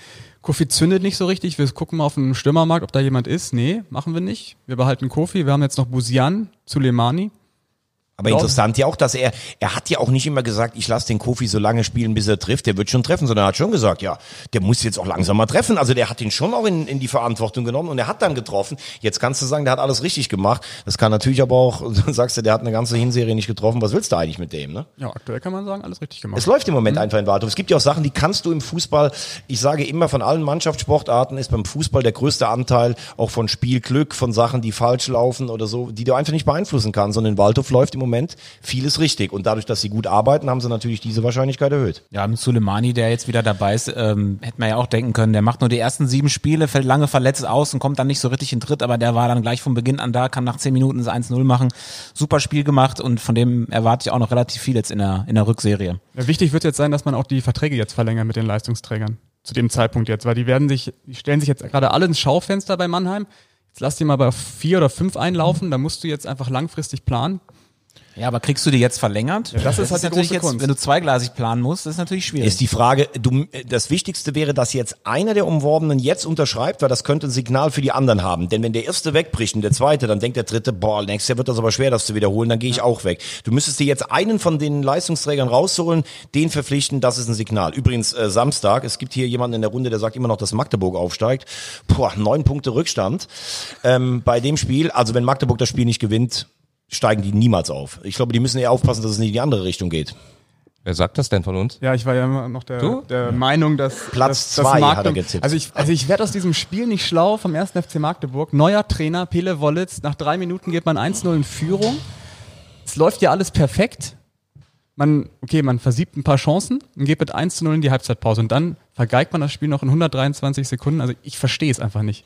Kofi zündet nicht so richtig, wir gucken mal auf den Stürmermarkt, ob da jemand ist. Nee, machen wir nicht. Wir behalten Kofi. Wir haben jetzt noch Busian, Suleimani. Aber Ja. interessant ja auch, dass er, er hat ja auch nicht immer gesagt, ich lasse den Kofi so lange spielen, bis er trifft. Der wird schon treffen, sondern er hat schon gesagt, ja, der muss jetzt auch langsam mal treffen. Also der hat ihn schon auch in, in die Verantwortung genommen und er hat dann getroffen. Jetzt kannst du sagen, der hat alles richtig gemacht. Das kann natürlich aber auch, sagst du, der hat eine ganze Hinserie nicht getroffen. Was willst du eigentlich mit dem, ne? Ja, aktuell kann man sagen, alles richtig gemacht. Es läuft im Moment einfach in Wartung. Es gibt ja auch Sachen, die kannst du im Fußball, ich sage immer von allen Mannschaftssportarten ist beim Fußball der größte Anteil auch von Spielglück, von Sachen, die falsch laufen oder so, die du einfach nicht beeinflussen kannst. Und in Waldhof läuft im Moment vieles richtig. Und dadurch, dass sie gut arbeiten, haben sie natürlich diese Wahrscheinlichkeit erhöht. Ja, mit Suleimani, der jetzt wieder dabei ist, ähm, hätte man ja auch denken können, der macht nur die ersten sieben Spiele, fällt lange verletzt aus und kommt dann nicht so richtig in Tritt, aber der war dann gleich von Beginn an da, kann nach zehn Minuten das 1-0 machen. Super Spiel gemacht und von dem erwarte ich auch noch relativ viel jetzt in der, in der Rückserie. Ja, wichtig wird jetzt sein, dass man auch die Verträge jetzt verlängert mit den Leistungsträgern. Zu dem Zeitpunkt jetzt, weil die werden sich, die stellen sich jetzt gerade alle ins Schaufenster bei Mannheim. Jetzt lass die mal bei vier oder fünf einlaufen, da musst du jetzt einfach langfristig planen. Ja, aber kriegst du die jetzt verlängert? Ja, das ist halt die natürlich große jetzt, Kunst. wenn du zweigleisig planen musst, das ist natürlich schwierig. Ist die Frage, du, das Wichtigste wäre, dass jetzt einer der Umworbenen jetzt unterschreibt, weil das könnte ein Signal für die anderen haben. Denn wenn der erste wegbricht und der zweite, dann denkt der dritte, boah, nächstes Jahr wird das aber schwer, das zu wiederholen, dann gehe ich auch weg. Du müsstest dir jetzt einen von den Leistungsträgern rausholen, den verpflichten, das ist ein Signal. Übrigens, äh, Samstag, es gibt hier jemanden in der Runde, der sagt immer noch, dass Magdeburg aufsteigt. Boah, neun Punkte Rückstand ähm, bei dem Spiel. Also wenn Magdeburg das Spiel nicht gewinnt, steigen die niemals auf. Ich glaube, die müssen eher aufpassen, dass es nicht in die andere Richtung geht. Wer sagt das denn von uns? Ja, ich war ja immer noch der, Du? der Meinung, dass Platz dass, dass zwei hat er getippt. Also ich, also ich werde aus diesem Spiel nicht schlau vom 1. FC Magdeburg. Neuer Trainer, Pele Wollitz. Nach drei Minuten geht man 1-0 in Führung. Es läuft ja alles perfekt. Man, okay, man versiebt ein paar Chancen und geht mit 1 0 in die Halbzeitpause. Und dann vergeigt man das Spiel noch in 123 Sekunden. Also ich verstehe es einfach nicht.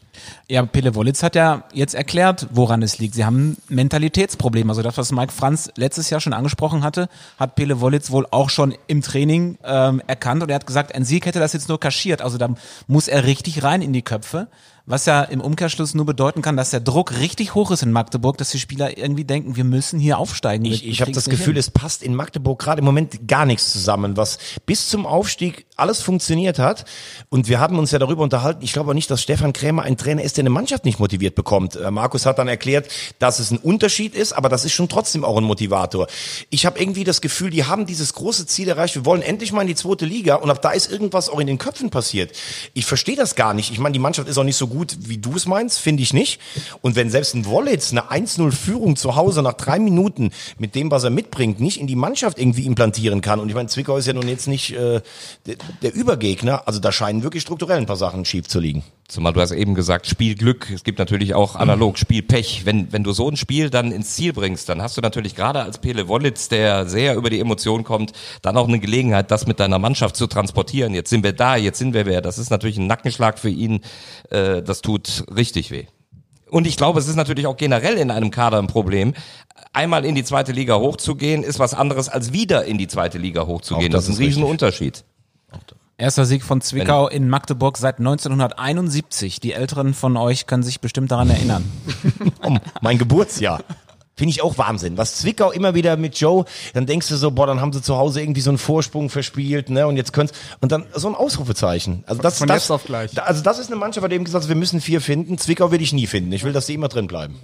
Ja, Pele Wollitz hat ja jetzt erklärt, woran es liegt. Sie haben ein Mentalitätsproblem. Also das, was Mike Franz letztes Jahr schon angesprochen hatte, hat Pele Wollitz wohl auch schon im Training ähm, erkannt. Und er hat gesagt, ein Sieg hätte das jetzt nur kaschiert. Also da muss er richtig rein in die Köpfe. Was ja im Umkehrschluss nur bedeuten kann, dass der Druck richtig hoch ist in Magdeburg, dass die Spieler irgendwie denken, wir müssen hier aufsteigen. Ich, ich habe das Gefühl, hin. es passt in Magdeburg gerade im Moment gar nichts zusammen, was bis zum Aufstieg alles funktioniert hat. Und wir haben uns ja darüber unterhalten. Ich glaube auch nicht, dass Stefan Krämer ein Trainer ist, der eine Mannschaft nicht motiviert bekommt. Äh, Markus hat dann erklärt, dass es ein Unterschied ist, aber das ist schon trotzdem auch ein Motivator. Ich habe irgendwie das Gefühl, die haben dieses große Ziel erreicht. Wir wollen endlich mal in die zweite Liga und ab da ist irgendwas auch in den Köpfen passiert. Ich verstehe das gar nicht. Ich meine, die Mannschaft ist auch nicht so gut, wie du es meinst, finde ich nicht. Und wenn selbst ein Wollitz eine 1-0-Führung zu Hause nach drei Minuten mit dem, was er mitbringt, nicht in die Mannschaft irgendwie implantieren kann. Und ich meine, Zwickau ist ja nun jetzt nicht äh, der, Übergegner. Also da scheinen wirklich strukturell ein paar Sachen schief zu liegen. Zumal du hast eben gesagt, Spielglück. Es gibt natürlich auch analog Spielpech. Wenn, wenn du so ein Spiel dann ins Ziel bringst, dann hast du natürlich gerade als Pele Wollitz, der sehr über die Emotionen kommt, dann auch eine Gelegenheit, das mit deiner Mannschaft zu transportieren. Jetzt sind wir da, jetzt sind wir wer. Das ist natürlich ein Nackenschlag für ihn. Äh, das tut richtig weh. Und ich glaube, es ist natürlich auch generell in einem Kader ein Problem. Einmal in die zweite Liga hochzugehen, ist was anderes als wieder in die zweite Liga hochzugehen. Das, das ist ein. Riesenunterschied. Erster Sieg von Zwickau in Magdeburg seit 1971. Die Älteren von euch können sich bestimmt daran erinnern. Oh, mein Geburtsjahr. Finde ich auch Wahnsinn. Was Zwickau immer wieder mit Joe, dann denkst du so, boah, dann haben sie zu Hause irgendwie so einen Vorsprung verspielt, ne, und jetzt könnt's, und dann so ein Ausrufezeichen. Also das, Von das, jetzt auf gleich. Also das ist eine Mannschaft, bei der eben gesagt, wir müssen vier finden. Zwickau will ich nie finden. Ich will, dass die immer drin bleiben.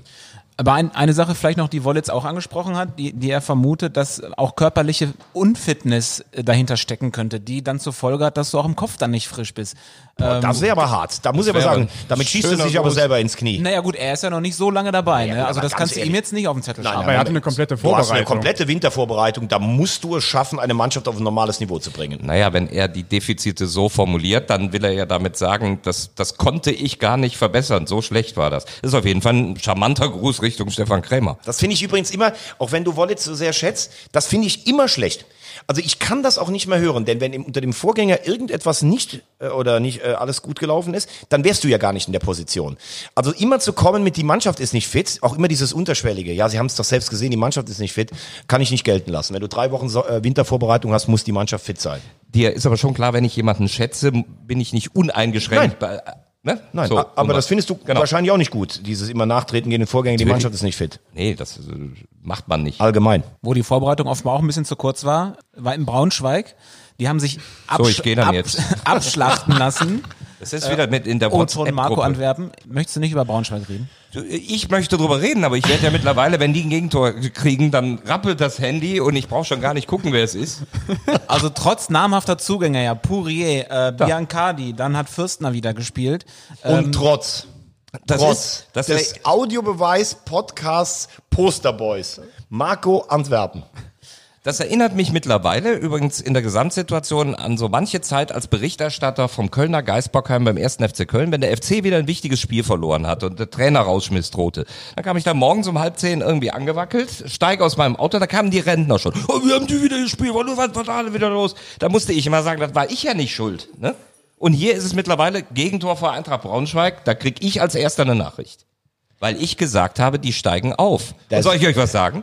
Aber ein, eine Sache vielleicht noch, die Wollitz auch angesprochen hat, die, die er vermutet, dass auch körperliche Unfitness äh, dahinter stecken könnte, die dann zur Folge hat, dass du auch im Kopf dann nicht frisch bist. Ähm, das wäre aber hart. Da muss ich aber sagen, damit schießt er sich aber selber ins Knie. naja gut, er ist ja noch nicht so lange dabei. Ja, ne? Also das kannst du ihm ehrlich. jetzt nicht auf den Zettel Nein, schreiben. Aber er hatte eine komplette Du hast eine Vorbereitung. komplette Wintervorbereitung. Da musst du es schaffen, eine Mannschaft auf ein normales Niveau zu bringen. Naja, wenn er die Defizite so formuliert, dann will er ja damit sagen, das, das konnte ich gar nicht verbessern. So schlecht war das. Das ist auf jeden Fall ein charmanter Gruß Richtung Stefan Krämer. Das finde ich übrigens immer, auch wenn du Wollitz so sehr schätzt, das finde ich immer schlecht. Also ich kann das auch nicht mehr hören, denn wenn unter dem Vorgänger irgendetwas nicht äh, oder nicht äh, alles gut gelaufen ist, dann wärst du ja gar nicht in der Position. Also immer zu kommen mit die Mannschaft ist nicht fit, auch immer dieses unterschwellige. Ja, sie haben es doch selbst gesehen, die Mannschaft ist nicht fit, kann ich nicht gelten lassen. Wenn du drei Wochen so, äh, Wintervorbereitung hast, muss die Mannschaft fit sein. Dir ist aber schon klar, wenn ich jemanden schätze, bin ich nicht uneingeschränkt. Bei, ne? Nein, So, aber das findest du Genau. wahrscheinlich auch nicht gut. Dieses immer nachtreten gegen den Vorgänger, die. Mannschaft ist nicht fit. Nee, das äh, macht man nicht. Allgemein. Wo die Vorbereitung offenbar auch ein bisschen zu kurz war, war in Braunschweig. Die haben sich absch dann jetzt. abschlachten lassen. Das ist wieder mit in der Und von Marco. Antwerpen. Möchtest du nicht über Braunschweig reden? Ich möchte drüber reden, aber ich werde ja mittlerweile, wenn die ein Gegentor kriegen, dann rappelt das Handy und ich brauche schon gar nicht gucken, wer es ist. Also trotz namhafter Zugänge, ja, Pourier, äh, Biancardi, dann hat Fürstner wieder gespielt. Und trotz. Das trotz ist- das des ist- Audiobeweis Podcasts Posterboys. Marco Antwerpen. Das erinnert mich mittlerweile übrigens in der Gesamtsituation an so manche Zeit als Berichterstatter vom Kölner Geisbockheim beim ersten FC Köln, wenn der FC wieder ein wichtiges Spiel verloren hat und der Trainer rausschmiss drohte. Dann kam ich da morgens um halb zehn irgendwie angewackelt, steige aus meinem Auto, da kamen die Rentner schon. Oh, wir haben die wieder gespielt, was was war da wieder los? Da musste ich immer sagen, das war ich ja nicht schuld. Ne? Und hier ist es mittlerweile Gegentor vor Eintracht Braunschweig, da krieg ich als erster eine Nachricht. Weil ich gesagt habe, die steigen auf. Und soll ich euch was sagen?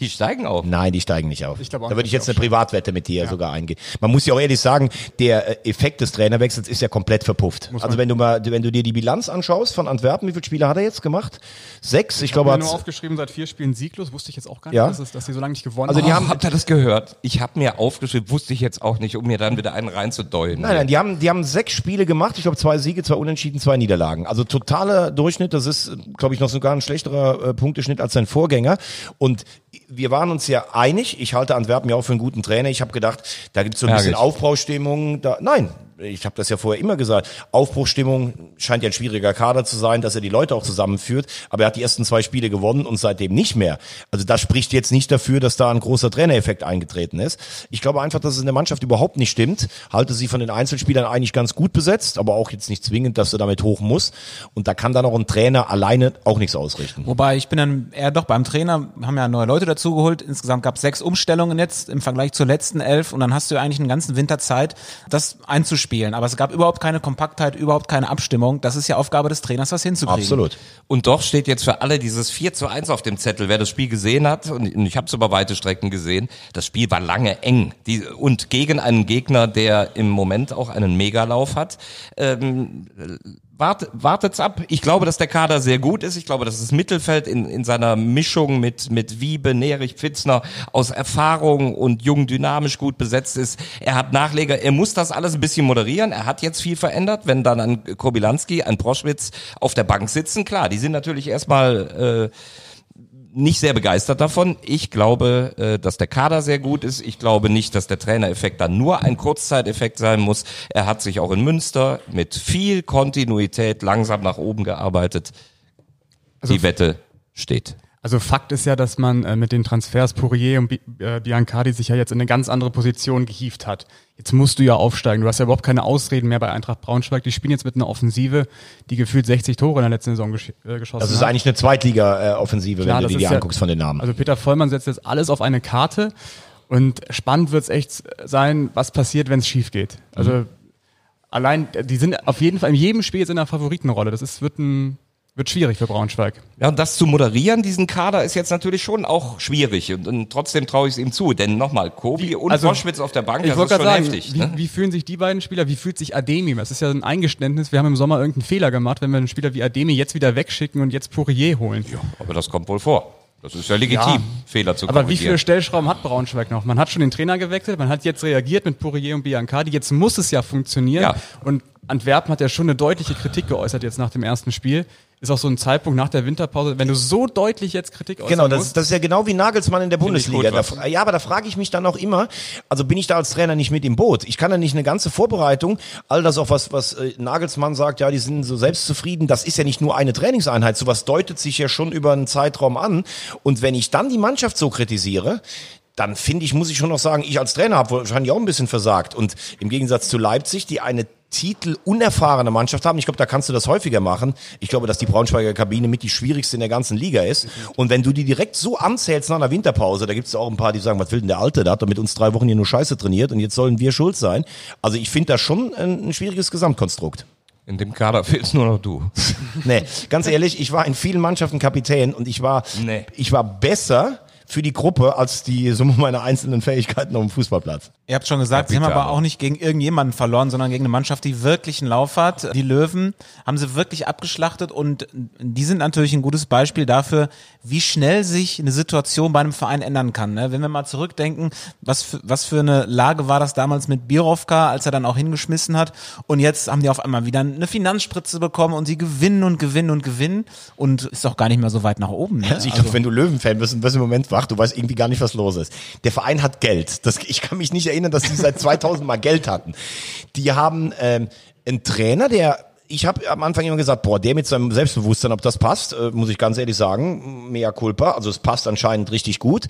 Die steigen auf. Nein, die steigen nicht auf. Ich glaube auch da würde ich jetzt eine Privatwette mit dir sogar eingehen. Man muss ja auch ehrlich sagen, der äh, Effekt des Trainerwechsels ist ja komplett verpufft. Also wenn du mal, wenn du dir die Bilanz anschaust von Antwerpen, wie viele Spiele hat er jetzt gemacht? Sechs, ich, Ich habe glaube, mir nur hat aufgeschrieben, seit vier Spielen sieglos, wusste ich jetzt auch gar nicht, Ja. dass, es, dass sie so lange nicht gewonnen Also die haben. haben- Habt ihr das gehört? Ich habe mir aufgeschrieben, wusste ich jetzt auch nicht, um mir dann wieder einen reinzudeulen. Nein, nein, die haben, die haben sechs Spiele gemacht. Ich glaube, zwei Siege, zwei Unentschieden, zwei Niederlagen. Also totaler Durchschnitt. Das ist, glaube ich, noch sogar ein schlechterer äh, Punkteschnitt als sein Vorgänger. Und wir waren uns ja einig. Ich halte Antwerpen ja auch für einen guten Trainer. Ich habe gedacht, da gibt es so ein bisschen Ärgerlich. Aufbaustimmung. Da, nein, ich habe das ja vorher immer gesagt. Aufbruchstimmung scheint ja ein schwieriger Kader zu sein, dass er die Leute auch zusammenführt. Aber er hat die ersten zwei Spiele gewonnen und seitdem nicht mehr. Also das spricht jetzt nicht dafür, dass da ein großer Trainereffekt eingetreten ist. Ich glaube einfach, dass es in der Mannschaft überhaupt nicht stimmt. Halte sie von den Einzelspielern eigentlich ganz gut besetzt, aber auch jetzt nicht zwingend, dass er damit hoch muss. Und da kann dann auch ein Trainer alleine auch nichts ausrichten. Wobei ich bin dann eher doch beim Trainer, haben ja neue Leute dazugeholt. Insgesamt gab es sechs Umstellungen jetzt im Vergleich zur letzten elf und dann hast du ja eigentlich einen ganzen Winter Zeit, das einzuspielen. Aber es gab überhaupt keine Kompaktheit, überhaupt keine Abstimmung. Das ist ja Aufgabe des Trainers, das hinzukriegen. Absolut. Und doch steht jetzt für alle dieses 4 zu 1 auf dem Zettel. Wer das Spiel gesehen hat, und ich habe es über weite Strecken gesehen, das Spiel war lange eng. Die, und gegen einen Gegner, der im Moment auch einen Megalauf hat. Ähm, wart, wartet's ab. Ich glaube, dass der Kader sehr gut ist. Ich glaube, dass das Mittelfeld in, in seiner Mischung mit, mit Wiebe, Nerich, Pfitzner aus Erfahrung und jung dynamisch gut besetzt ist. Er hat Nachleger. Er muss das alles ein bisschen moderieren. Er hat jetzt viel verändert. Wenn dann ein Kobilanski, ein Proschwitz auf der Bank sitzen, klar, die sind natürlich erstmal, äh, nicht sehr begeistert davon. Ich glaube, äh, dass der Kader sehr gut ist. Ich glaube nicht, dass der Trainereffekt dann nur ein Kurzzeiteffekt sein muss. Er hat sich auch in Münster mit viel Kontinuität langsam nach oben gearbeitet. Die Wette steht. Also Fakt ist ja, dass man äh, mit den Transfers Pourier und Bi äh, Biancardi sich ja jetzt in eine ganz andere Position gehievt hat. Jetzt musst du ja aufsteigen. Du hast ja überhaupt keine Ausreden mehr bei Eintracht Braunschweig. Die spielen jetzt mit einer Offensive, die gefühlt 60 Tore in der letzten Saison gesch äh, geschossen Das ist hat. eigentlich eine Zweitliga-Offensive, wenn du dir die ist ja- anguckst von den Namen. Also Peter Vollmann setzt jetzt alles auf eine Karte und spannend wird es echt sein, was passiert, wenn es schief geht. Also allein, die sind auf jeden Fall in jedem Spiel jetzt in der Favoritenrolle. Das ist, wird ein wird schwierig für Braunschweig. Ja, und das zu moderieren, diesen Kader, ist jetzt natürlich schon auch schwierig. Und, und trotzdem traue ich es ihm zu. Denn nochmal, Kobi und also, Boschwitz auf der Bank, Ich das ist schon sagen, heftig. wie, Ne? wie fühlen sich die beiden Spieler, wie fühlt sich Ademi? Das ist ja ein Eingeständnis, wir haben im Sommer irgendeinen Fehler gemacht, wenn wir einen Spieler wie Ademi jetzt wieder wegschicken und jetzt Poirier holen. Aber das kommt wohl vor. Das ist ja legitim, Ja. Fehler zu Aber wie korrigieren. viele Stellschrauben hat Braunschweig noch? Man hat schon den Trainer gewechselt, man hat jetzt reagiert mit Poirier und Biancardi, jetzt muss es ja funktionieren. Ja. Und Antwerpen hat ja schon eine deutliche Kritik geäußert jetzt nach dem ersten Spiel. Ist auch so ein Zeitpunkt nach der Winterpause, wenn du so deutlich jetzt Kritik äußern Genau, das, musst. das ist ja genau wie Nagelsmann in der Bundesliga. Da, ja, aber da frage ich mich dann auch immer, also bin ich da als Trainer nicht mit im Boot? Ich kann da nicht eine ganze Vorbereitung, all das auch was, was äh, Nagelsmann sagt, ja, die sind so selbstzufrieden, das ist ja nicht nur eine Trainingseinheit, sowas deutet sich ja schon über einen Zeitraum an. Und wenn ich dann die Mannschaft so kritisiere, dann finde ich, muss ich schon noch sagen, ich als Trainer habe wahrscheinlich auch ein bisschen versagt. Und im Gegensatz zu Leipzig, die eine Titel unerfahrene Mannschaft haben. Ich glaube, da kannst du das häufiger machen. Ich glaube, dass die Braunschweiger Kabine mit die schwierigste in der ganzen Liga ist. Und wenn du die direkt so anzählst nach einer Winterpause, da gibt es auch ein paar, die sagen, was will denn der Alte? Der hat doch mit uns drei Wochen hier nur Scheiße trainiert und jetzt sollen wir schuld sein. Also ich finde das schon ein, ein schwieriges Gesamtkonstrukt. In dem Kader fehlst nur noch du. Nee, ganz ehrlich, ich war in vielen Mannschaften Kapitän und ich war, Nee. ich war besser für die Gruppe als die Summe meiner einzelnen Fähigkeiten auf dem Fußballplatz. Ihr habt schon gesagt, sie haben aber auch nicht gegen irgendjemanden verloren, sondern gegen eine Mannschaft, die wirklich einen Lauf hat. Die Löwen haben sie wirklich abgeschlachtet und die sind natürlich ein gutes Beispiel dafür, wie schnell sich eine Situation bei einem Verein ändern kann. ne? Wenn wir mal zurückdenken, was für, was für eine Lage war das damals mit Birovka, als er dann auch hingeschmissen hat und jetzt haben die auf einmal wieder eine Finanzspritze bekommen und sie gewinnen und gewinnen und gewinnen und ist auch gar nicht mehr so weit nach oben. Ne? Also ich glaube, wenn du Löwenfan bist und bist im Moment wach, du weißt irgendwie gar nicht, was los ist. Der Verein hat Geld. Das, ich kann mich nicht erinnern, dass die seit 2000 mal Geld hatten. Die haben ähm, einen Trainer, der ich habe am Anfang immer gesagt, boah, der mit seinem Selbstbewusstsein, ob das passt, äh, muss ich ganz ehrlich sagen, mea culpa. Also es passt anscheinend richtig gut.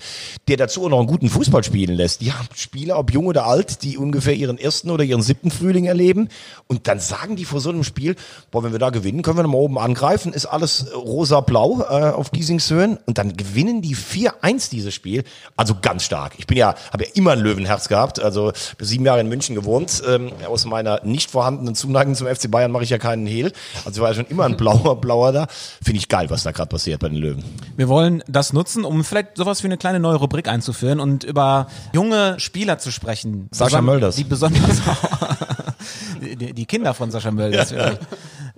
Der dazu auch noch einen guten Fußball spielen lässt. Die haben Spieler, ob jung oder alt, die ungefähr ihren ersten oder ihren siebten Frühling erleben. Und dann sagen die vor so einem Spiel, boah, wenn wir da gewinnen, können wir nochmal oben angreifen. Ist alles äh, rosa-blau äh, auf Giesingshöhen. Und dann gewinnen die 4-1 dieses Spiel. Also ganz stark. Ich bin ja, habe ja immer ein Löwenherz gehabt. Also sieben Jahre in München gewohnt. Ähm, aus meiner nicht vorhandenen Zuneigung zum FC Bayern mache ich ja keinen Hehl. Also war ja schon immer ein blauer, blauer da. Finde ich geil, was da gerade passiert bei den Löwen. Wir wollen das nutzen, um vielleicht sowas wie eine kleine neue Rubrik einzuführen und über junge Spieler zu sprechen. Sascha Beson- Mölders. Die besonders die, Kinder von Sascha Mölders. vielleicht.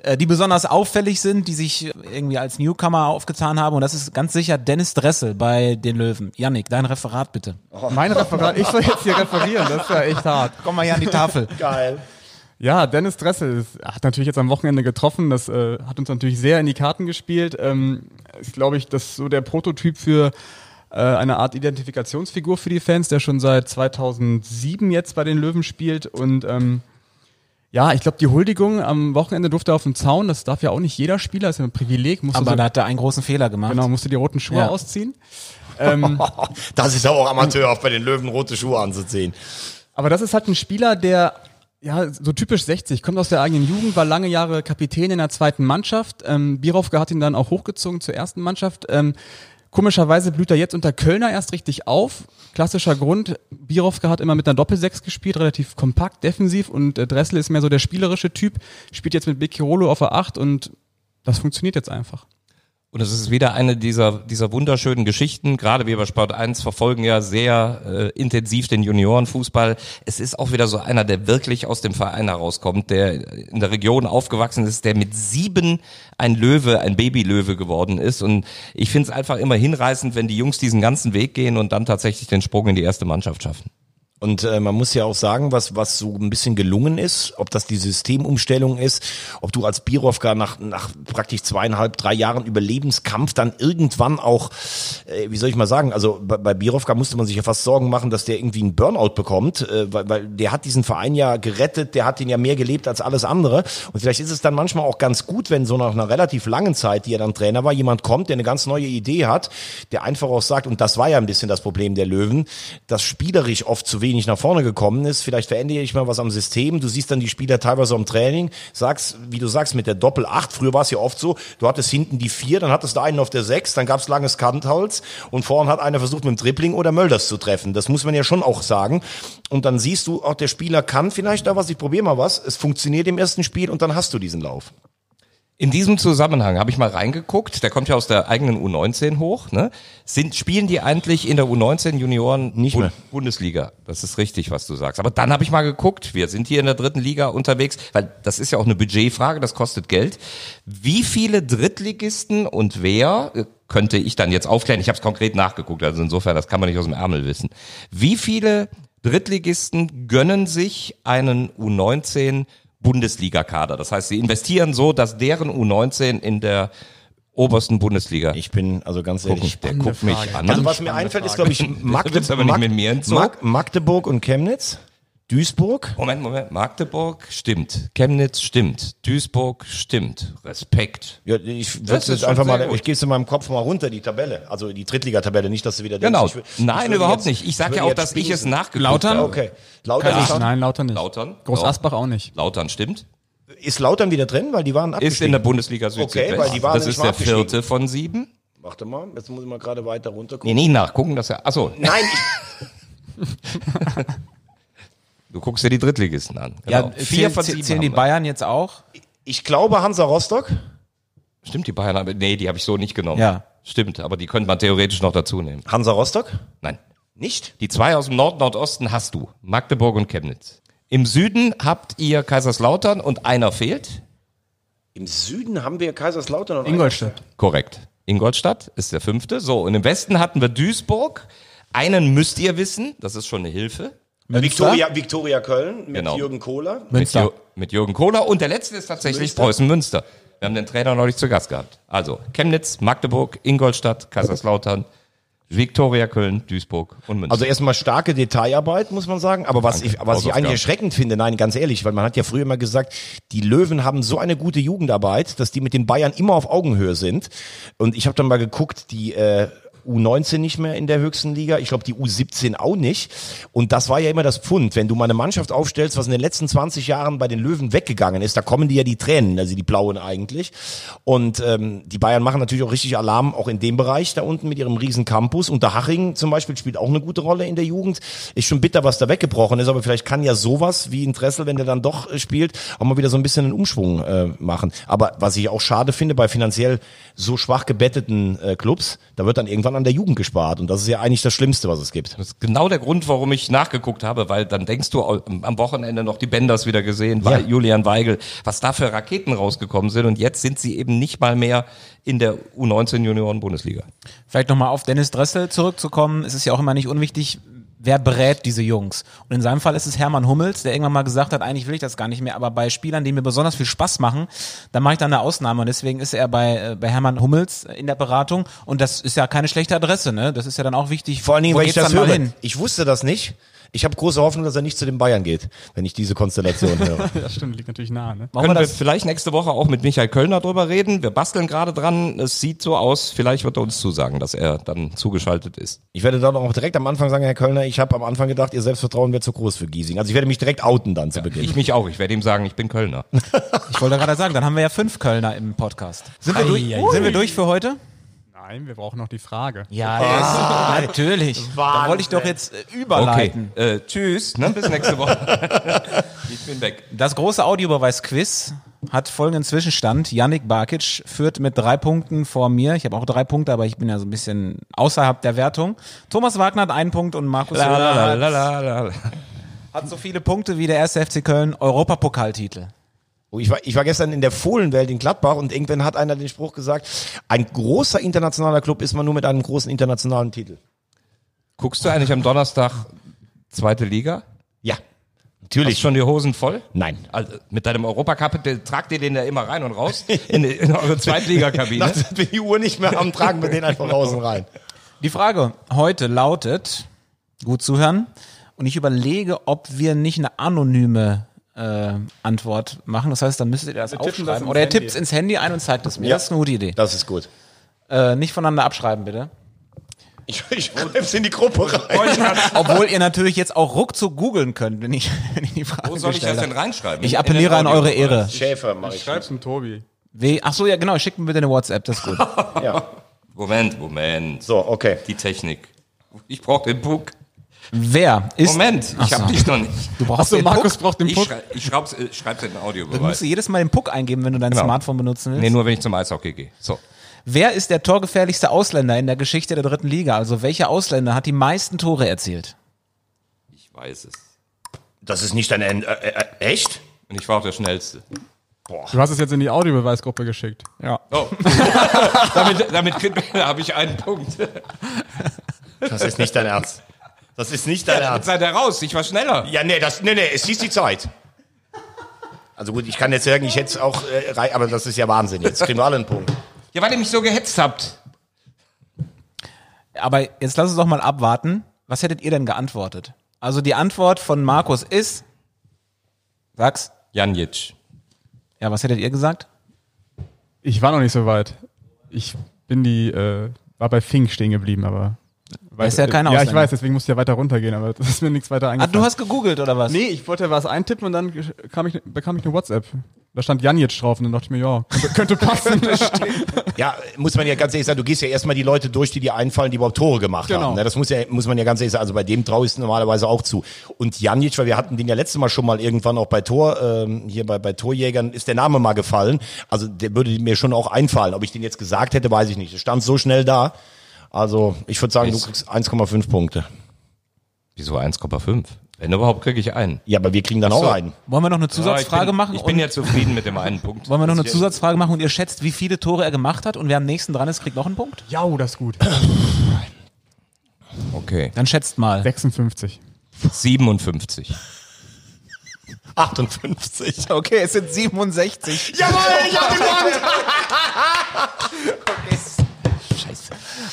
Äh, Die besonders auffällig sind, die sich irgendwie als Newcomer aufgetan haben. Und das ist ganz sicher Dennis Dressel bei den Löwen. Yannick, dein Referat bitte. Mein Referat, ich soll jetzt hier referieren, das ist ja echt hart. Komm mal hier an die Tafel. Geil. Ja, Dennis Dressel hat natürlich jetzt am Wochenende getroffen. Das äh, hat uns natürlich sehr in die Karten gespielt. Ähm, ist, glaube ich, das so der Prototyp für äh, eine Art Identifikationsfigur für die Fans, der schon seit 2007 jetzt bei den Löwen spielt. Und ähm, ja, ich glaube, die Huldigung am Wochenende durfte er auf dem Zaun. Das darf ja auch nicht jeder Spieler, das ist ja ein Privileg. Musste Aber so, da hat er einen großen Fehler gemacht. genau, musste die roten Schuhe Ja. ausziehen. Ähm, Das ist auch amateurhaft bei den Löwen rote Schuhe anzuziehen. Aber das ist halt ein Spieler, der ja so typisch 60, kommt aus der eigenen Jugend, war lange Jahre Kapitän in der zweiten Mannschaft. Ähm, Birovka hat ihn dann auch hochgezogen zur ersten Mannschaft. Ähm, komischerweise blüht er jetzt unter Kölner erst richtig auf. Klassischer Grund, Birovka hat immer mit einer Doppelsechs gespielt, relativ kompakt, defensiv und äh, Dressel ist mehr so der spielerische Typ, spielt jetzt mit Becchirolo auf der 8 und das funktioniert jetzt einfach. Und es ist wieder eine dieser, dieser wunderschönen Geschichten. Gerade wir bei Sport 1 verfolgen ja sehr äh, intensiv den Juniorenfußball. Es ist auch wieder so einer, der wirklich aus dem Verein herauskommt, der in der Region aufgewachsen ist, der mit sieben ein Löwe, ein Babylöwe geworden ist. Und ich finde es einfach immer hinreißend, wenn die Jungs diesen ganzen Weg gehen und dann tatsächlich den Sprung in die erste Mannschaft schaffen. Und äh, man muss ja auch sagen, was, was so ein bisschen gelungen ist, ob das die Systemumstellung ist, ob du als Birovka nach, nach praktisch zweieinhalb, drei Jahren Überlebenskampf dann irgendwann auch, äh, wie soll ich mal sagen, also bei, bei Birovka musste man sich ja fast Sorgen machen, dass der irgendwie einen Burnout bekommt, äh, weil, weil der hat diesen Verein ja gerettet, der hat den ja mehr gelebt als alles andere. Und vielleicht ist es dann manchmal auch ganz gut, wenn so nach einer relativ langen Zeit, die er dann Trainer war, jemand kommt, der eine ganz neue Idee hat, der einfach auch sagt, und das war ja ein bisschen das Problem der Löwen, dass spielerisch oft zu wenig nach vorne gekommen ist. Vielleicht verändere ich mal was am System. Du siehst dann die Spieler teilweise am Training, sagst, wie du sagst, mit der Doppel 8, früher war es ja oft so, du hattest hinten die vier, dann hattest du einen auf der sechs, dann gab's langes Kantholz und vorn hat einer versucht mit dem Dribbling oder Mölders zu treffen. Das muss man ja schon auch sagen. Und dann siehst du, auch der Spieler kann vielleicht da was, ich probiere mal was, es funktioniert im ersten Spiel und dann hast du diesen Lauf. In diesem Zusammenhang habe ich mal reingeguckt, der kommt ja aus der eigenen U19 hoch, ne? Sind, spielen die eigentlich in der U19 Junioren Nicht mehr. Bundesliga? Das ist richtig, was du sagst. Aber dann habe ich mal geguckt, wir sind hier in der dritten Liga unterwegs, weil das ist ja auch eine Budgetfrage, das kostet Geld. Wie viele Drittligisten und wer, äh, könnte ich dann jetzt aufklären, ich habe es konkret nachgeguckt, also insofern, das kann man nicht aus dem Ärmel wissen. Wie viele Drittligisten gönnen sich einen U19 Bundesliga-Kader? Das heißt, sie investieren so, dass deren U19 in der obersten Bundesliga Ich bin, also ganz ehrlich, Der guckt mich an. Also was mir einfällt, ist, glaube ich, wird's Magdeburg, aber nicht mit mir in Zug. Mag Magdeburg und Chemnitz, Duisburg. Moment, Moment. Magdeburg stimmt. Chemnitz stimmt. Duisburg stimmt. Respekt. Ja, ich Das würde ist jetzt einfach mal, gut. ich gehe es in meinem Kopf mal runter, die Tabelle, also die Drittligatabelle, nicht, dass du wieder Genau. denkst, ich, wür- Nein, überhaupt jetzt- nicht. Ich sag würde ja auch, dass ich es nachgeguckt Lautern? habe. Okay. Lautern ist, nein, Lauter nicht. Lautern? Groß. Asbach auch nicht. Lautern stimmt. ist Lautern wieder drin, weil die waren Ist abgestiegen. in der Bundesliga Süd Okay, weil die waren Das ist der vierte von sieben. Warte mal, jetzt muss ich mal gerade weiter runter Nee, gucken. nie nachgucken, dass er, achso, Nein, du guckst dir die Drittligisten an. Ja, Genau. vier von zählen, zählen die. Bayern jetzt auch? ich, ich glaube Hansa Rostock. Stimmt, die Bayern haben, nee, die habe ich so nicht genommen. Ja. Stimmt, aber die könnte man theoretisch noch dazu nehmen. Hansa Rostock? Nein. Nicht? Die zwei aus dem Nord-Nordosten hast du. Magdeburg und Chemnitz. Im Süden habt ihr Kaiserslautern und einer fehlt. Im Süden haben wir Kaiserslautern und Ingolstadt. Korrekt. Ingolstadt ist der fünfte. So, und im Westen hatten wir Duisburg. Einen müsst ihr wissen, das ist schon eine Hilfe. Victoria, Victoria Köln mit Genau. Jürgen Kohler. Mit, Münster. Jür mit Jürgen Kohler. Und der letzte ist tatsächlich Münster. Preußen Münster. Wir haben den Trainer neulich zu Gast gehabt. Also Chemnitz, Magdeburg, Ingolstadt, Kaiserslautern, Viktoria Köln, Duisburg und Münster. Also erstmal starke Detailarbeit, muss man sagen. Aber was, ich, was ich eigentlich erschreckend finde, nein, ganz ehrlich, weil man hat ja früher immer gesagt, die Löwen haben so eine gute Jugendarbeit, dass die mit den Bayern immer auf Augenhöhe sind. Und ich habe dann mal geguckt, die äh, U19 nicht mehr in der höchsten Liga, ich glaube die U17 auch nicht. Und das war ja immer das Pfund. Wenn du mal eine Mannschaft aufstellst, was in den letzten 20 Jahren bei den Löwen weggegangen ist, da kommen die ja die Tränen, also die Blauen eigentlich. Und ähm, die Bayern machen natürlich auch richtig Alarm, auch in dem Bereich da unten mit ihrem riesen Campus. Und der Haching zum Beispiel spielt auch eine gute Rolle in der Jugend. Ist schon bitter, was da weggebrochen ist, aber vielleicht kann ja sowas wie ein Dressel, wenn der dann doch äh, spielt, auch mal wieder so ein bisschen einen Umschwung äh, machen. Aber was ich auch schade finde, bei finanziell so schwach gebetteten äh, Clubs, da wird dann irgendwann an der Jugend gespart. Und das ist ja eigentlich das Schlimmste, was es gibt. Das ist genau der Grund, warum ich nachgeguckt habe, weil dann denkst du am Wochenende noch die Benders wieder gesehen, weil Ja. Julian Weigel, was da für Raketen rausgekommen sind und jetzt sind sie eben nicht mal mehr in der U19 Junioren Bundesliga. Vielleicht nochmal auf Dennis Dressel zurückzukommen. Es ist ja auch immer nicht unwichtig, wer berät diese Jungs. Und in seinem Fall ist es Hermann Hummels, der irgendwann mal gesagt hat, eigentlich will ich das gar nicht mehr, aber bei Spielern, die mir besonders viel Spaß machen, da mache ich dann eine Ausnahme. Und deswegen ist er bei, äh, bei Hermann Hummels in der Beratung. Und das ist ja keine schlechte Adresse, ne? Das ist ja dann auch wichtig. Vor allen Dingen, Wo weil ich das höre. Ich wusste das nicht. Ich habe große Hoffnung, dass er nicht zu den Bayern geht, wenn ich diese Konstellation höre. Ja, stimmt, liegt natürlich nahe, ne? Machen Können wir wir das? vielleicht nächste Woche auch mit Michael Kölner drüber reden? Wir basteln gerade dran. Es sieht so aus, vielleicht wird er uns zusagen, dass er dann zugeschaltet ist. Ich werde dann auch direkt am Anfang sagen, Herr Kölner, ich habe am Anfang gedacht, Ihr Selbstvertrauen wäre zu groß für Giesing. Also ich werde mich direkt outen dann zu Beginn. Ich mich auch. Ich werde ihm sagen, ich bin Kölner. Ich wollte gerade sagen, dann haben wir ja fünf Kölner im Podcast. Sind wir, durch, sind wir durch für heute? Nein, wir brauchen noch die Frage. Ja, yes, natürlich. Da wollte ich doch jetzt äh, Okay. überleiten. Äh, tschüss. Ne? Bis nächste Woche. ich bin weg. Das große Audiobeweis-Quiz hat folgenden Zwischenstand. Yannick Barkic führt mit drei Punkten vor mir. Ich habe auch drei Punkte, aber ich bin ja so ein bisschen außerhalb der Wertung. Thomas Wagner hat einen Punkt und Markus hat, Lalalala. hat so viele Punkte wie der erste FC Köln Europapokaltitel. Oh, Ich war, ich war gestern in der Fohlenwelt in Gladbach und irgendwann hat einer den Spruch gesagt, ein großer internationaler Club ist man nur mit einem großen internationalen Titel. Guckst du eigentlich am Donnerstag zweite Liga? Ja, Hast natürlich. schon die Hosen voll? Nein. Also mit deinem Europacup, tragt ihr den da immer rein und raus in, in eure Zweitligakabine? Nachts sind wir die Uhr nicht mehr am, tragen wir den einfach raus und rein. Die Frage heute lautet, gut zuhören, und ich überlege, ob wir nicht eine anonyme äh, Antwort machen. Das heißt, dann müsstet ihr das das aufschreiben. ins Oder ihr tippt ins Handy ein und zeigt es mir. Ja. Das ist eine gute Idee. Das ist gut. Äh, nicht voneinander abschreiben, bitte. Ich, ich schreibe es in die Gruppe rein. Obwohl ihr natürlich jetzt auch ruckzuck googeln könnt, wenn ich, wenn ich die Frage Wo soll ich das denn reinschreiben? Ich appelliere an eure Ehre. Schäfer mache ich. Schreib's dem Tobi. W Ach so, ja genau, schickt mir bitte eine WhatsApp, das ist gut. Ja. Moment, Moment. So, okay. Die Technik. Ich brauche den Bug. Wer ist... Moment, ich so. habe dich noch nicht. Du brauchst Achso, den Markus Puck. braucht den Ich, Puck. schrei ich schraub's, äh, schreib's in den Du musst Audiobeweis. jedes Mal den Puck eingeben, wenn du dein Genau. Smartphone benutzen willst. Nee, nur wenn ich zum Eishockey gehe. So. Wer ist der torgefährlichste Ausländer in der Geschichte der dritten Liga? Also welcher Ausländer hat die meisten Tore erzielt? Ich weiß es. Das ist nicht dein End. Äh, äh, echt? Und ich war auch der Schnellste. Du hast es jetzt in die Audiobeweisgruppe geschickt. Ja. Oh. damit damit habe ich einen Punkt. Das ist nicht dein Ernst. Das ist nicht dein Jetzt Ernst. seid ihr raus, ich war schneller. Ja, nee, das, nee, nee, es hieß die Zeit. Also gut, ich kann jetzt sagen, ich hätte es auch, äh, rei- aber das ist ja Wahnsinn. Jetzt kriegen wir alle einen Punkt. Ja, weil ihr mich so gehetzt habt. Aber jetzt lass uns doch mal abwarten. Was hättet ihr denn geantwortet? Also die Antwort von Markus ist, sag's. Janjic. Ja, was hättet ihr gesagt? Ich war noch nicht so weit. Ich bin die, äh, war bei Fink stehen geblieben, aber. Ist ja kein Ja, ich Ausländer. weiß, deswegen musste ich ja weiter runtergehen, aber das ist mir nichts weiter Ah, eingefallen. du hast gegoogelt oder was? Nee, ich wollte was eintippen und dann kam ich, bekam ich eine WhatsApp. Da stand Janjic drauf und dann dachte ich mir, ja, könnte, könnte passen. Ja, muss man ja ganz ehrlich sagen, du gehst ja erstmal die Leute durch, die dir einfallen, die überhaupt Tore gemacht Genau. haben. ne? Das muss, ja, muss man ja ganz ehrlich sagen. Also bei dem traue ich es normalerweise auch zu. Und Janic, weil wir hatten den ja letztes Mal schon mal irgendwann auch bei Tor, ähm, hier bei, bei Torjägern, ist der Name mal gefallen. Also der würde mir schon auch einfallen. Ob ich den jetzt gesagt hätte, weiß ich nicht. Es stand so schnell da. Also ich würde sagen, du kriegst 1,5 Punkte. Wieso 1,5? Wenn überhaupt, kriege ich einen. Ja, aber wir kriegen dann auch einen. Wollen wir noch eine Ja, Zusatzfrage ich bin, machen? Ich bin ja zufrieden mit dem einen Punkt. wollen wir noch eine Zusatzfrage machen und ihr schätzt, wie viele Tore er gemacht hat und wer am nächsten dran ist, kriegt noch einen Punkt? ja, das ist gut. Okay. Dann schätzt mal. 56. 57. 58. Okay, es sind 67. Jawohl, ich hab gewonnen!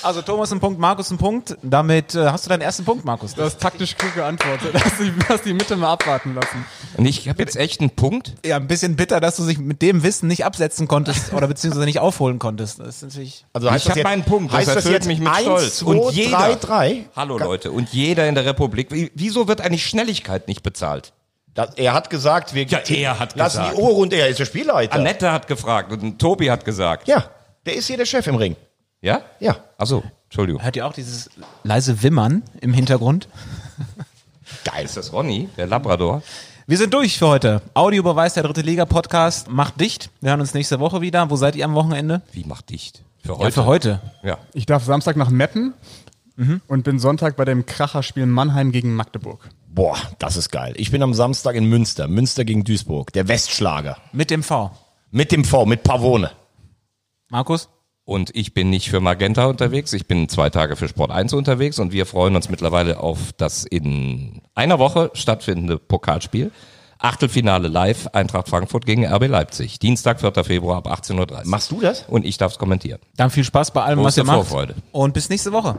Also Thomas ein Punkt, Markus ein Punkt. Damit äh, hast du deinen ersten Punkt, Markus. Du hast taktisch klug geantwortet. Lass die, lass die Mitte mal abwarten lassen. Und ich habe jetzt echt einen Punkt. Ja, ein bisschen bitter, dass du dich mit dem Wissen nicht absetzen konntest oder beziehungsweise nicht aufholen konntest. Das ist natürlich. Also Ich hab meinen Punkt, das heißt das erfüllt jetzt mich mit 1, Stolz. 2, Und jeder- 3, 3? Hallo Leute. Und jeder in der Republik. Wie- Wieso wird eigentlich Schnelligkeit nicht bezahlt? Das, er hat gesagt, wir Ja, er hat lassen gesagt. die Uhr runter. Er ist der Spielleiter. Annette hat gefragt und Tobi hat gesagt. Ja, der ist hier der Chef im Ring. Ja? Ja. Achso, Entschuldigung. Hört ihr auch dieses leise Wimmern im Hintergrund? Geil. Ist das Ronny, der Labrador? Wir sind durch für heute. Audiobeweis der dritte Liga Podcast macht dicht. Wir hören uns nächste Woche wieder. Wo seid ihr am Wochenende? Wie macht dicht? Für Ja, heute? für heute. Ja. Ich darf Samstag nach Meppen und bin Sonntag bei dem Kracherspiel Mannheim gegen Magdeburg. Boah, das ist geil. Ich bin am Samstag in Münster. Münster gegen Duisburg. Der Westschlager. Mit dem V. Mit dem V, mit Pavone. Markus? Und ich bin nicht für Magenta unterwegs, ich bin zwei Tage für Sport 1 unterwegs und wir freuen uns mittlerweile auf das in einer Woche stattfindende Pokalspiel. Achtelfinale live, Eintracht Frankfurt gegen RB Leipzig. Dienstag, 4. Februar ab 18.30 Uhr. Machst du das? Und ich darf es kommentieren. Dann viel Spaß bei allem, was Große ihr macht. Vorfreude. Und bis nächste Woche.